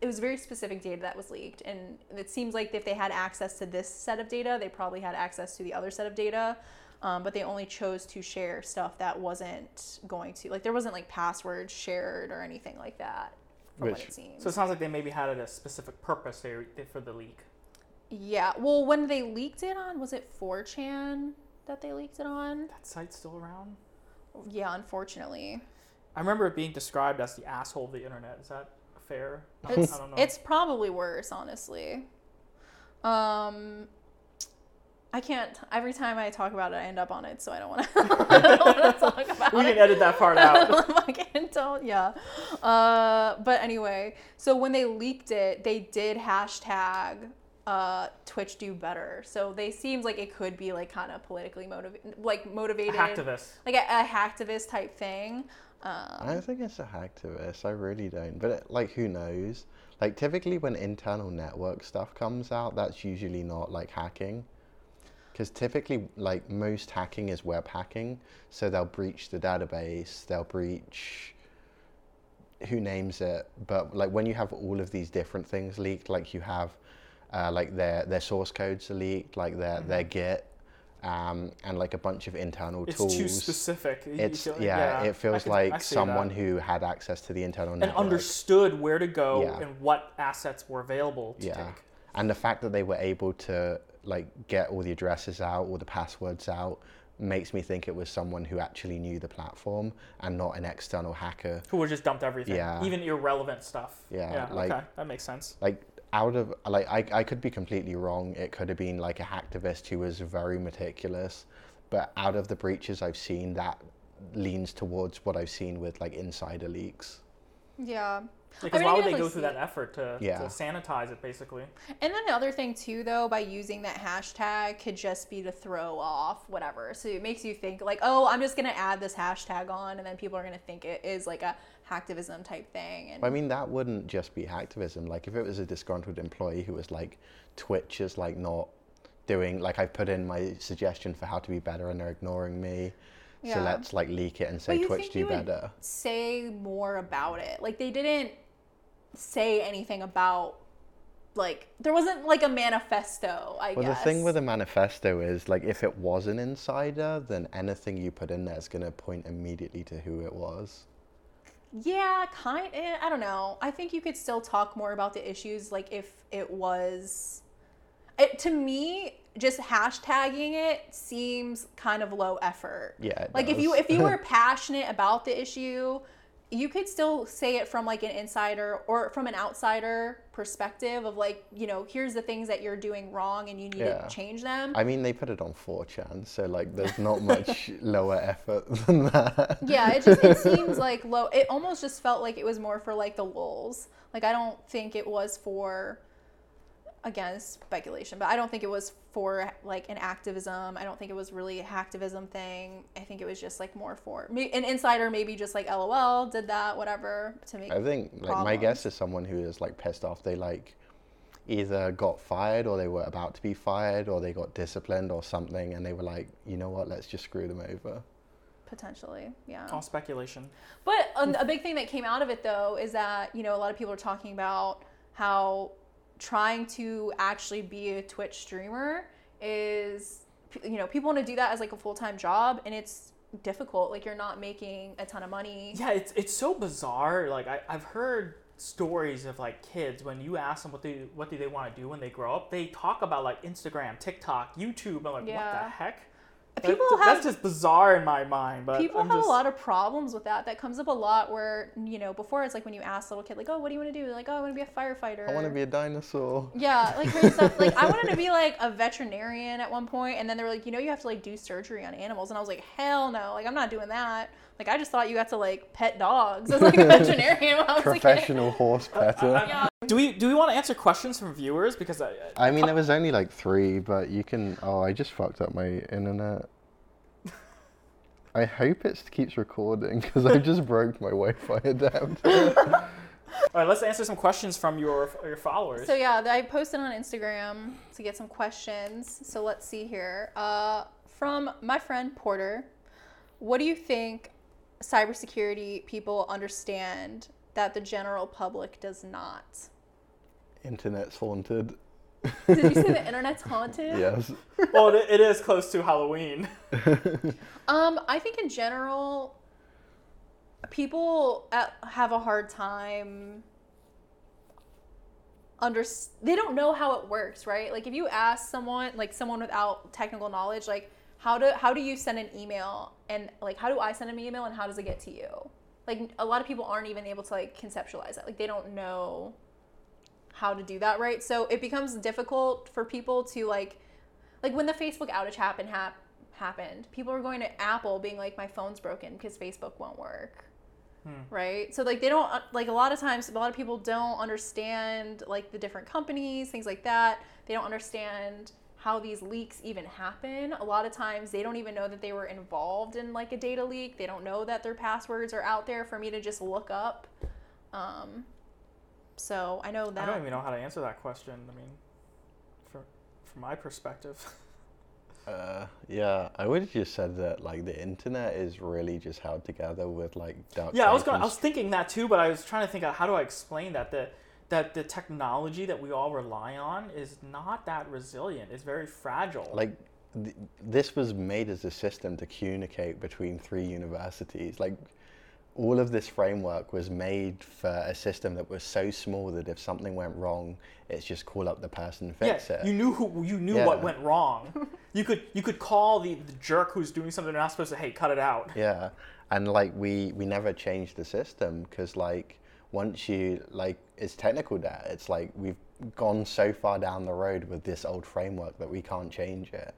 it was very specific data that was leaked and it seems like if they had access to this set of data they probably had access to the other set of data um, but they only chose to share stuff that wasn't going to like there wasn't like passwords shared or anything like that from what Which- it seems So it sounds like they maybe had it a specific purpose they- for the leak. Yeah well when they leaked it on was it 4chan that they leaked it on That site's still around? yeah unfortunately I remember it being described as the asshole of the internet. Is that fair? It's I don't know. it's probably worse, honestly. Um, I can't. Every time I talk about it, I end up on it, so I don't want *laughs* to. Talk about it. *laughs* we it. can edit that part out. *laughs* Fucking don't. Yeah. Uh, but anyway, so when they leaked it, they did hashtag uh, Twitch do better. So they seems like it could be like kind of politically motivated, like motivated hacktivist. like a, a hacktivist type thing. I don't think it's a hacktivist. I really don't. But it, like, who knows? Like, typically when internal network stuff comes out, that's usually not like hacking. Because typically, like most hacking is web hacking, so they'll breach the database, they'll breach who names it. But like when you have all of these different things leaked, like you have uh, like their their source codes are leaked, like their their Git, um, and like a bunch of internal It's tools. It's too specific. It's feel- yeah, I it feels like someone that. who had access to the internal and network. understood where to go Yeah. and what assets were available to yeah. take. And the fact that they were able to like get all the addresses out, all the passwords out, makes me think it was someone who actually knew the platform and not an external hacker. Who would just dumped everything, Yeah. even irrelevant stuff. Yeah, yeah like- okay, that makes sense. Like out of like I, I could be completely wrong. It could have been like a hacktivist who was very meticulous, but out of the breaches I've seen, that leans towards what I've seen with like insider leaks. Yeah. Because mean, why would they go through that effort to, Yeah. to sanitize it, basically? And then the other thing too, though, by using that hashtag could just be to throw off whatever. So it makes you think like, oh, I'm just gonna add this hashtag on, and then people are gonna think it is like a hacktivism type thing. And I mean, that wouldn't just be hacktivism. Like, if it was a disgruntled employee who was like, Twitch is like not doing, like, I put in my suggestion for how to be better and they're ignoring me. Yeah. So let's like leak it and say Twitch do better. say more about it. Like they didn't say anything about like there wasn't like a manifesto. I guess. Well, guess. the thing with a manifesto is like, if it was an insider, then anything you put in there is going to point immediately to who it was. Yeah, kind. Eh, I don't know. I think you could still talk more about the issues, like if it was. It, to me, just hashtagging it seems kind of low effort. Yeah. Like if you if you were *laughs* passionate about the issue, you could still say it from like an insider or from an outsider perspective of like you know here's the things that you're doing wrong and you need Yeah. to change them. I mean, they put it on 4chan, so like, there's not *laughs* much lower effort than that. yeah, it just it *laughs* seems like low. It almost just felt like it was more for like the lulz. Like I don't think it was for again it's speculation, but I don't think it was for like an activism. I don't think it was really a hacktivism thing. I think it was just like more for me an insider maybe just like LOL did that whatever to make I think like my guess is someone who is like pissed off. They like either got fired or they were about to be fired or they got disciplined or something, and they were like, you know what, let's just screw them over. potentially yeah. All speculation. But um, a big thing that came out of it, though, is that you know a lot of people are talking about how trying to actually be a Twitch streamer is, you know, people want to do that as like a full time job, and it's difficult. Like you're not making a ton of money. Yeah, it's it's so bizarre. Like I, I've heard stories of like kids when you ask them what they what do they want to do when they grow up, they talk about like Instagram, TikTok, YouTube. I'm like, what the heck? People That- have- that's just bizarre in my mind. But People I'm have just, a lot of problems with that. That comes up a lot. Where you know, before it's like when you ask a little kid, like, "Oh, what do you want to do?" They're like, "Oh, I want to be a firefighter." I want to be a dinosaur. Yeah, like crazy stuff. Like I wanted to be like a veterinarian at one point, and then they were like, you know, you have to like do surgery on animals, and I was like, hell no, like I'm not doing that. Like I just thought you got to like pet dogs as like a *laughs* veterinarian when I was a kid. Professional horse *laughs* petter. Yeah. Do we do we want to answer questions from viewers? Because I, I mean, there was only like three, but you can. Oh, I just fucked up my internet. I hope it keeps recording because I just broke my Wi-Fi adapter. *laughs* all right, let's answer some questions from your your followers. So yeah, I posted on Instagram to get some questions. So let's see here. Uh, from my friend Porter, what do you think cybersecurity people understand that the general public does not? Internet's haunted. Did you say the *laughs* internet's haunted? Yes. well, it, it is close to Halloween. *laughs* Um, I think in general, people uh have a hard time. Under they don't know how it works, right? Like if you ask someone, like someone without technical knowledge, like how do how do you send an email and like how do I send an email and how does it get to you? Like a lot of people aren't even able to like conceptualize that. Like they don't know how to do that right. So it becomes difficult for people to like like when the Facebook outage happened hap- happened, people were going to Apple being like, "My phone's broken because Facebook won't work." Right. So like they don't uh, like a lot of times a lot of people don't understand like the different companies, things like that. They don't understand how these leaks even happen. A lot of times they don't even know that they were involved in like a data leak. They don't know that their passwords are out there for me to just look up. Um, so I know that. I don't even know how to answer that question. I mean, for, from my perspective. *laughs* Uh, yeah, I would have just said that like the internet is really just held together with like duct Yeah, I was going. and I was thinking that too, but I was trying to think of how do I explain that the that the technology that we all rely on is not that resilient. It's very fragile. like th- this was made as a system to communicate between three universities like all of this framework was made for a system that was so small that if something went wrong it's just call up the person yeah, fix it you knew who you knew what went wrong. *laughs* you could you could call the, the jerk who's doing something they're not supposed to. Hey, cut it out. yeah and like we we never changed the system because like once you like it's technical debt it's like we've gone so far down the road with this old framework that we can't change it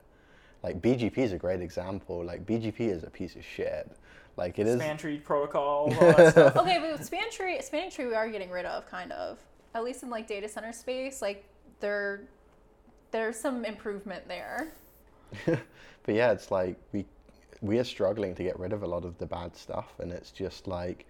like bgp is a great example like bgp is a piece of shit like it is Span tree protocol. All *laughs* that stuff. okay, but span tree, spanning tree, we are getting rid of, kind of. At least in like data center space, like there, there's some improvement there. *laughs* but yeah, it's like we we are struggling to get rid of a lot of the bad stuff, and it's just like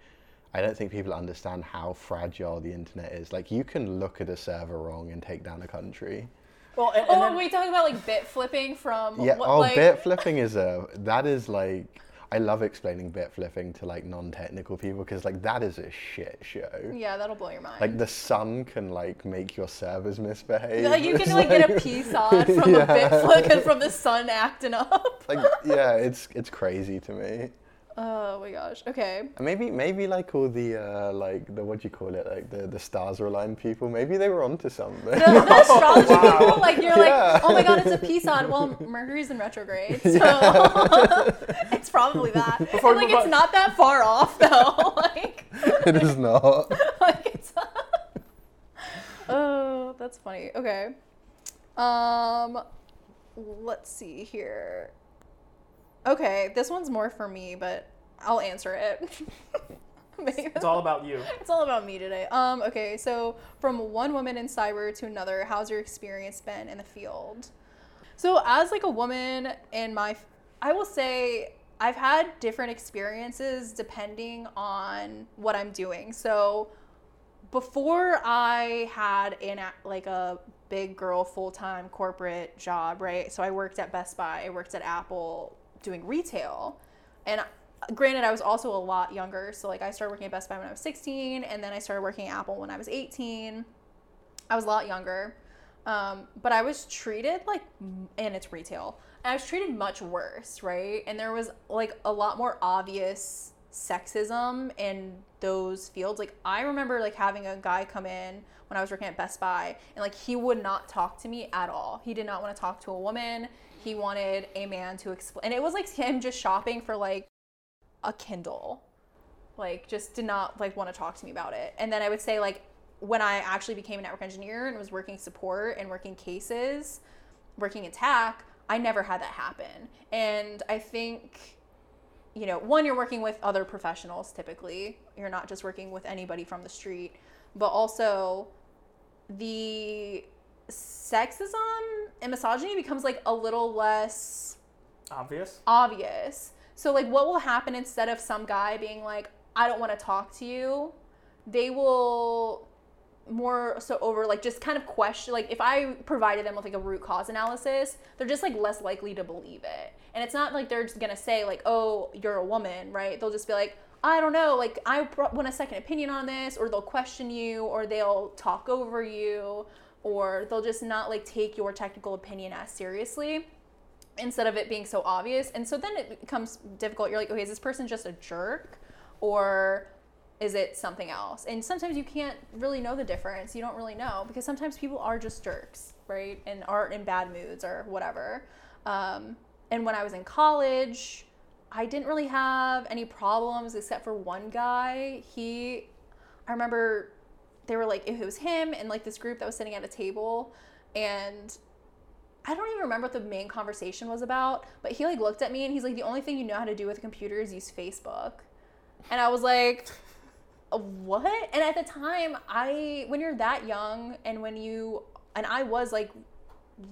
I don't think people understand how fragile the internet is. Like you can look at a server wrong and take down a country. Well, and, and Oh, then- we talk about like bit flipping from Yeah. what, oh, like, bit flipping is a that is like I love explaining bit flipping to like non-technical people because like that is a shit show. Yeah, that'll blow your mind. Like the sun can like make your servers misbehave. Like you can It's like *laughs* get a piece on from a bit Yeah. flick and from the sun acting up. like yeah, it's it's crazy to me. Oh my gosh. Okay. Maybe, maybe like all the uh, like the what do you call it, like the the stars are aligned people. Maybe they were onto something. The, the *laughs* astrology Wow. people, like you're Yeah. like, oh my god, it's a peace on. Well, *laughs* Mercury's in retrograde, so *laughs* it's probably that. Before And, like move it's not that far off though. like, it is not. like it's. oh, that's funny. Okay. Um, let's see here. Okay, this one's more for me, but I'll answer it. *laughs* It's all about you. It's all about me today. Um, okay, so from one woman in cyber to another, how's your experience been in the field? So as like a woman in my, I will say I've had different experiences depending on what I'm doing. So before I had an like a big girl full time corporate job, right? So I worked at Best Buy, I worked at Apple doing retail, and granted, I was also a lot younger. So like I started working at Best Buy when I was 16, and then I started working at Apple when I was 18. I was a lot younger, um, but I was treated like, and it's retail, and I was treated much worse, right? And there was like a lot more obvious sexism in those fields. Like I remember like having a guy come in when I was working at Best Buy, and like he would not talk to me at all. He did not want to talk to a woman. He wanted a man to explain, and it was like him just shopping for like a Kindle. Like just did not like want to talk to me about it. And then I would say like when I actually became a network engineer and was working support and working cases, working attack, I never had that happen. And I think you know, one you're working with other professionals typically. You're not just working with anybody from the street, but also the sexism and misogyny becomes like a little less Obvious. obvious. So like what will happen instead of some guy being like I don't want to talk to you, they will more so over like just kind of question like if I provided them with like a root cause analysis, they're just like less likely to believe it. And it's not like they're just going to say like, "Oh, you're a woman," right? They'll just be like, I don't know, like I want a second opinion on this, or they'll question you, or they'll talk over you, or they'll just not like take your technical opinion as seriously instead of it being so obvious. And so then it becomes difficult. You're like, okay, is this person just a jerk or is it something else? And sometimes you can't really know the difference. You don't really know because sometimes people are just jerks, right? And aren't in bad moods or whatever. Um, and when I was in college, I didn't really have any problems except for one guy. He, I remember they were like, if it was him and like this group that was sitting at a table and I don't even remember what the main conversation was about, but he like looked at me and he's like, the only thing you know how to do with a computer is use Facebook. And I was like, what? And at the time, I, when you're that young and when you, and I was like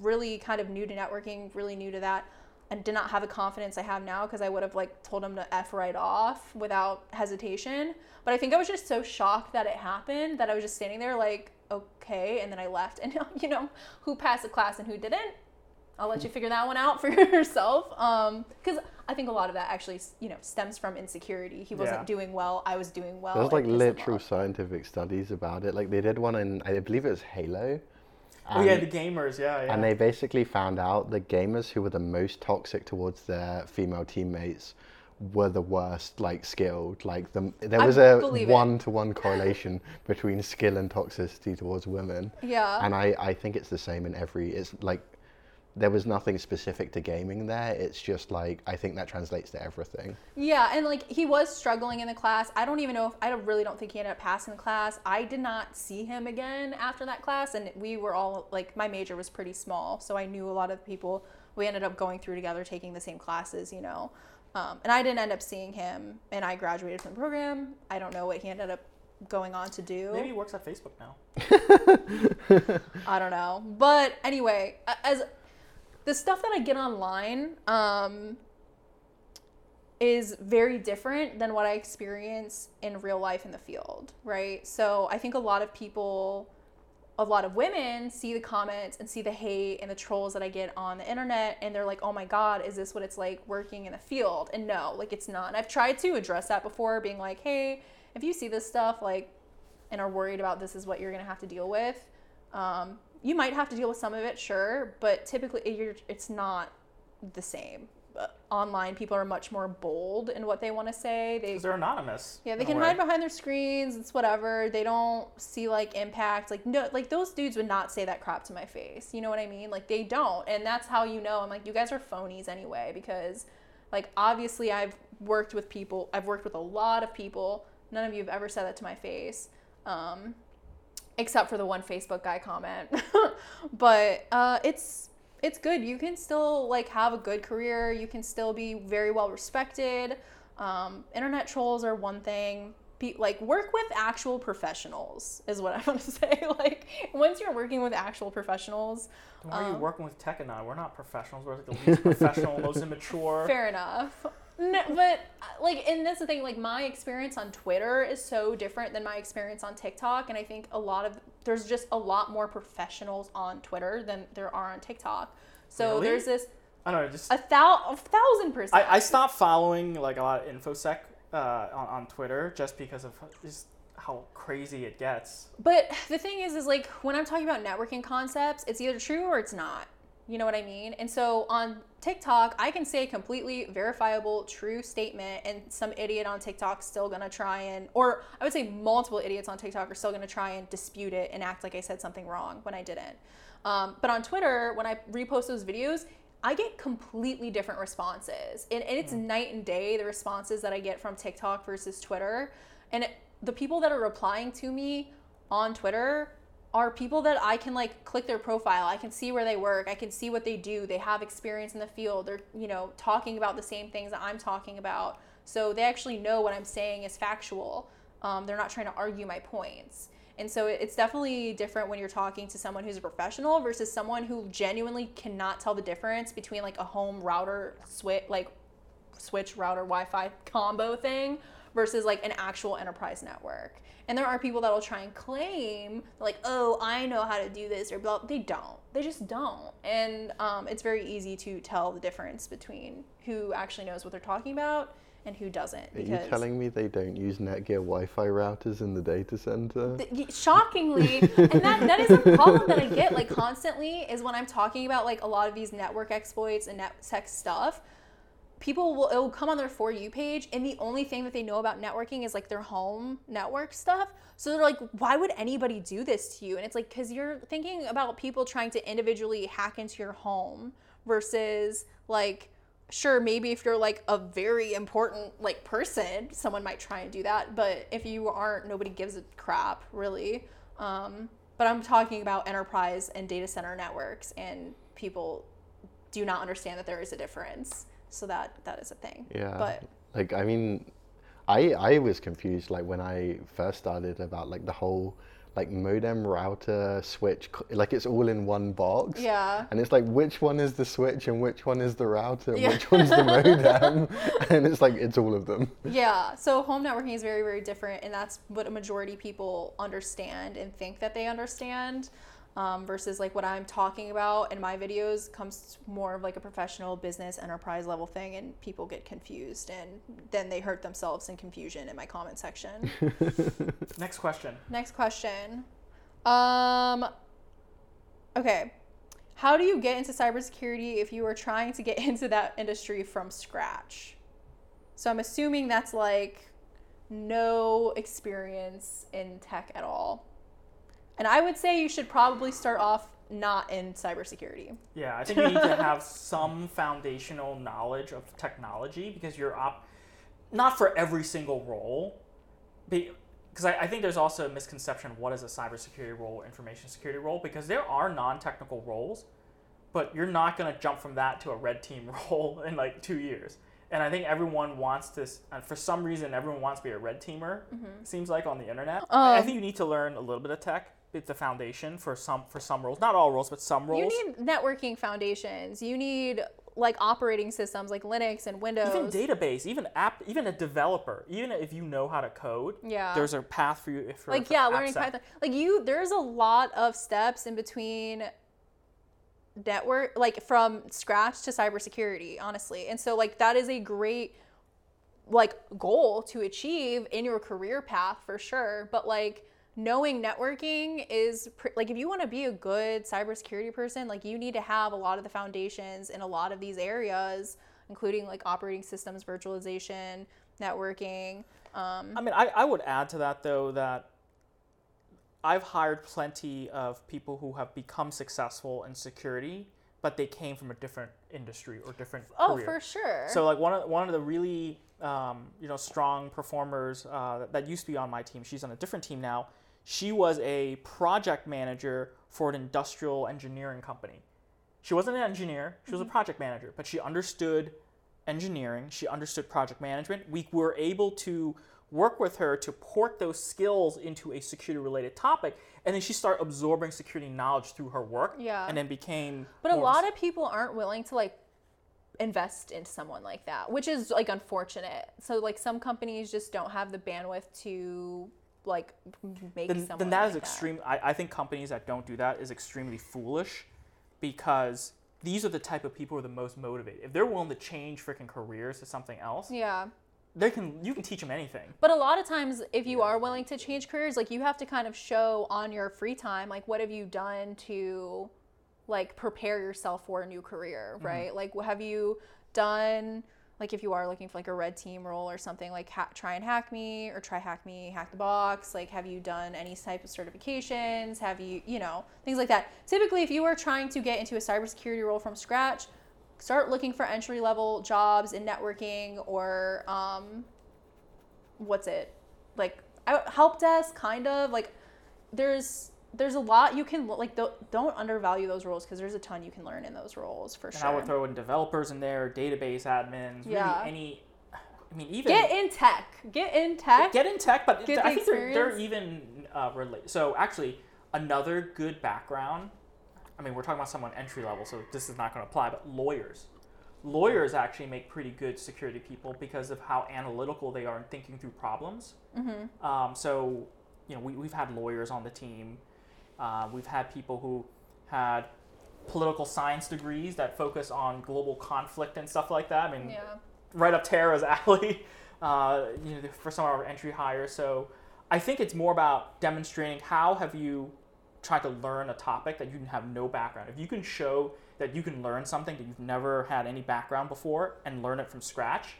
really kind of new to networking, really new to that, and did not have the confidence I have now because I would have like told him to f right off without hesitation. But I think I was just so shocked that it happened that I was just standing there like, okay, and then I left. And *laughs* you know, who passed the class and who didn't? I'll let you figure that one out *laughs* for yourself. Um, because I think a lot of that actually, you know, stems from insecurity. He wasn't Yeah. doing well. I was doing well. There's like literal scientific studies about it. Like they did one in, I believe it was Halo. Oh yeah, the gamers. Yeah, yeah. And they basically found out the gamers who were the most toxic towards their female teammates were the worst, like skilled. Like the, there was a one-to-one correlation between skill and toxicity towards women. Yeah. And I, I think it's the same in every. It's like there was nothing specific to gaming there. It's just like I think that translates to everything. Yeah, and like he was struggling in the class. I don't even know if I don't, really don't think he ended up passing the class. I did not see him again after that class, and we were all like my major was pretty small, so I knew a lot of people. We ended up going through together, taking the same classes, you know. Um, and I didn't end up seeing him, and I graduated from the program. I don't know what he ended up going on to do. Maybe he works at Facebook now. *laughs* I don't know. But anyway, as the stuff that I get online um, is very different than what I experience in real life in the field, right? So I think a lot of people, a lot of women see the comments and see the hate and the trolls that I get on the internet and they're like, oh my God, is this what it's like working in the field? And no, like it's not. And I've tried to address that before, being like, hey, if you see this stuff, like, and are worried about this is what you're gonna have to deal with, um, you might have to deal with some of it, sure, but typically you're, it's not the same. Uh, online, people are much more bold in what they want to say. They they're anonymous. yeah, they can hide behind their screens. It's whatever. They don't see like impact. Like no, like those dudes would not say that crap to my face. You know what I mean? Like they don't, and that's how you know. I'm like, you guys are phonies anyway, because like obviously I've worked with people. I've worked with a lot of people. None of you have ever said that to my face, um, except for the one Facebook guy comment. *laughs* but uh, it's it's good. You can still like have a good career. You can still be very well respected. Um, internet trolls are one thing. Pe- like work with actual professionals is what *laughs* I want to say. Like once you're working with actual professionals, Why are you um, working with Tech and I? We're not professionals. We're like the least *laughs* professional, most immature. fair enough. No, but uh, like, and that's the thing. Like, my experience on Twitter is so different than my experience on TikTok, and I think a lot of there's just a lot more professionals on Twitter than there are on TikTok. So Really? there's this I don't know. Just a, thou- a thousand percent. I, I stopped following like a lot of infosec uh, on, on Twitter just because of just how crazy it gets. But the thing is, is like when I'm talking about networking concepts, it's either true or it's not. You know what I mean? And so on TikTok, I can say a completely verifiable, true statement, and some idiot on TikTok's still gonna try and, or I would say multiple idiots on TikTok are still gonna try and dispute it and act like I said something wrong when I didn't. Um, but on Twitter, when I repost those videos, I get completely different responses. And, and it's night and day the responses that I get from TikTok versus Twitter. And it, the people that are replying to me on Twitter are people that I can like click their profile. I can see where they work. I can see what they do. They have experience in the field. They're, you know, talking about the same things that I'm talking about. So they actually know what I'm saying is factual. Um, they're not trying to argue my points. And so it's definitely different when you're talking to someone who's a professional versus someone who genuinely cannot tell the difference between like a home router switch, like switch router Wi-Fi *laughs* combo thing versus like an actual enterprise network. And there are people that will try and claim like, oh, I know how to do this or blah. They don't. They just don't. And um, it's very easy to tell the difference between who actually knows what they're talking about and who doesn't. Are you telling me they don't use Netgear Wi-Fi routers in the data center? Shockingly *laughs* and that, that is a problem that i get like constantly is when i'm talking about like a lot of these network exploits and net tech stuff people will it will come on their for you page and the only thing that they know about networking is like their home network stuff so they're like why would anybody do this to you and it's like because you're thinking about people trying to individually hack into your home versus like sure maybe if you're like a very important like person someone might try and do that but if you aren't nobody gives a crap really. Um, but i'm talking about enterprise and data center networks and people do not understand that there is a difference. So that that is a thing. Yeah. but like I mean, I I was confused like when I first started about like the whole like modem, router, switch, like it's all in one box. Yeah. And it's like which one is the switch and which one is the router and Yeah. which one's the *laughs* modem, and it's like it's all of them. Yeah, so home networking is very, very different, and that's what a majority people understand and think that they understand. Um, versus like what I'm talking about in my videos comes more of like a professional business enterprise level thing, and people get confused, and then they hurt themselves in confusion in my comment section. *laughs* Next question. Next question. Um, okay. How do you get into cybersecurity if you are trying to get *laughs* into that industry from scratch? So I'm assuming that's like no experience in tech at all. And I would say you should probably start off not in cybersecurity. Yeah, I think you need to *laughs* have some foundational knowledge of technology because you're op- not for every single role. Because I, I think there's also a misconception of what is a cybersecurity role, information security role, because there are non-technical roles, but you're not going to jump from that to a red team *laughs* role in like two years. And I think everyone wants this, and for some reason, everyone wants to be a red teamer. Seems like on the internet. I I Um, think you need to learn a little bit of tech. It's the foundation for some for some roles, not all roles, but some roles. You need networking foundations. You need like operating systems like Linux and Windows. even database, even app, even a developer, even if you know how to code, Yeah. there's a path for you. For, like for yeah learning set. python like you there's a lot of steps in between network like from scratch to cybersecurity honestly and so like that is a great like goal to achieve in your career path for sure but like knowing networking is pr- like if you want to be a good cybersecurity person like you need to have a lot of the foundations in a lot of these areas including like operating systems virtualization networking um, I mean, I, I would add to that though that I've hired plenty of people who have become successful in security, but they came from a different industry or different oh career. for sure So like one of one of the really um, you know strong performers uh, that, that used to be on my team. She's on a different team now. She was a project manager for an industrial engineering company. She wasn't an engineer. She was a mm-hmm. project manager, but she understood engineering. She understood project management. We were able to work with her to port those skills into a security related topic, and then she started absorbing security knowledge through her work. Yeah. And then became. But a lot of people aren't willing to like invest in someone like that, which is like unfortunate. So like some companies just don't have the bandwidth to like make then, someone. then that is like extreme. I, I think companies that don't do that is extremely foolish because these are the type of people who are the most motivated. If they're willing to change freaking careers to something else, Yeah. they can you can teach them anything. But a lot of times, if you are willing to change careers, like you have to kind of show on your free time, like what have you done to, like prepare yourself for a new career, mm-hmm. right? Like what have you done? Like if you are looking for like a red team role or something, like ha- try and hack me or try hack me, hack the box. Like have you done any type of certifications? Have you, you know, things like that. Typically, if you are trying to get into a cybersecurity role from scratch, start looking for entry level jobs in networking or um, what's it like help desk kind of like there's there's a lot you can like don't, don't undervalue those roles because there's a ton you can learn in those roles for And sure I would throw in developers in there, database admins, Yeah. really any. I mean, even get in tech get in tech get in tech, but I think they're, they're even uh, related. So actually, another good background. I mean, we're talking about someone entry level, so this is not going to apply. But lawyers, lawyers actually make pretty good security people because of how analytical they are in thinking through problems. mm-hmm. Um, so, you know, we, we've had lawyers on the team. Uh, we've had people who had political science degrees that focus on global conflict and stuff like that. I mean, yeah right up Tara's *laughs* alley, uh, you know, for some of our entry hires. So I think it's more about demonstrating how have you tried to learn a topic that you can have no background. If you can show that you can learn something that you've never had any background before and learn it from scratch,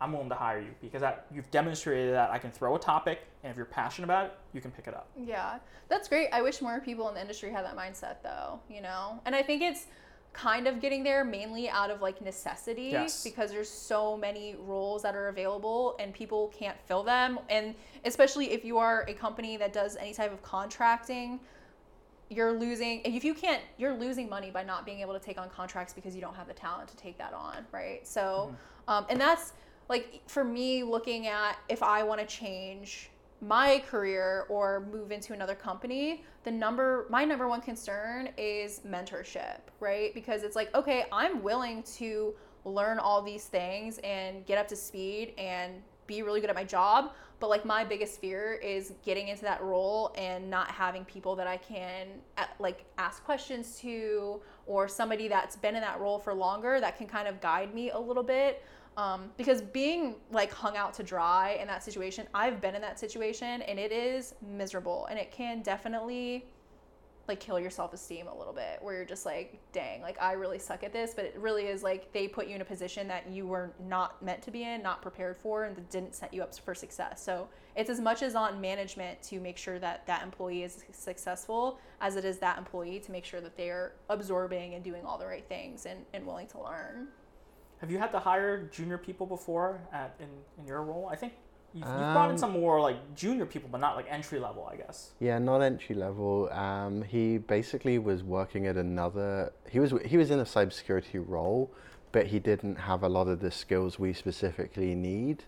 I'm willing to hire you because that you've demonstrated that I can throw a topic and if you're passionate about it, you can pick it up. yeah. That's great. I wish more people in the industry had that mindset though you know? And i think it's kind of getting there mainly out of like necessity Yes. because there's so many roles that are available and people can't fill them. And especially if you are a company that does any type of contracting you're losing if you can't you're losing money by not being able to take on contracts because you don't have the talent to take that on right? So um, and that's like for me looking at if i want to change my career or move into another company, the number my number one concern is mentorship, right? Because it's like, okay, I'm willing to learn all these things and get up to speed and be really good at my job, but like my biggest fear is getting into that role and not having people that I can like ask questions to or somebody that's been in that role for longer that can kind of guide me a little bit um, because being like hung out to dry in that situation, I've been in that situation and it is miserable and it can definitely like kill your self esteem a little bit where you're just like, dang, like I really suck at this. But it really is like they put you in a position that you were not meant to be in, not prepared for, and that didn't set you up for success. So it's as much as on management to make sure that that employee is successful as it is that employee to make sure that they're absorbing and doing all the right things and, and willing to learn. Have you had to hire junior people before at in, in your role? I think you've, you've brought in Um, some more like junior people, but not like entry level, I guess. Yeah, not entry level. Um, he basically was working at another. He was he was in a cybersecurity role, but he didn't have a lot of the skills we specifically need.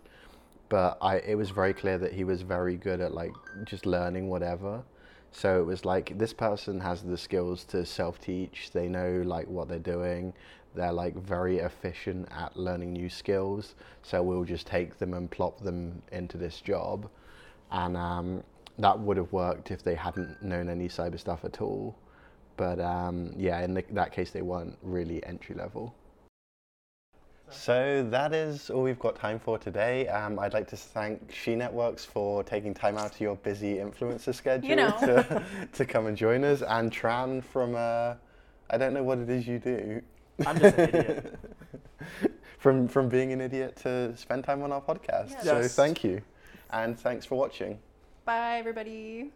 But I, it was very clear that he was very good at like just learning whatever. So it was like this person has the skills to self-teach. They know like what they're doing. They're like very efficient at learning new skills. So we'll just take them and plop them into this job and um, that would have worked if they hadn't known any cyber stuff at all. But um, yeah, in the, that case, they weren't really entry level. So that is all we've got time for today. Um, I'd like to thank She Networks for taking time out of your busy influencer schedule know. to, *laughs* to come and join us, and Tran from uh, I don't know what it is you do. I'm just an idiot. *laughs* from from being an idiot to spend time on our podcast. Yes. So thank you, and thanks for watching. Bye, everybody.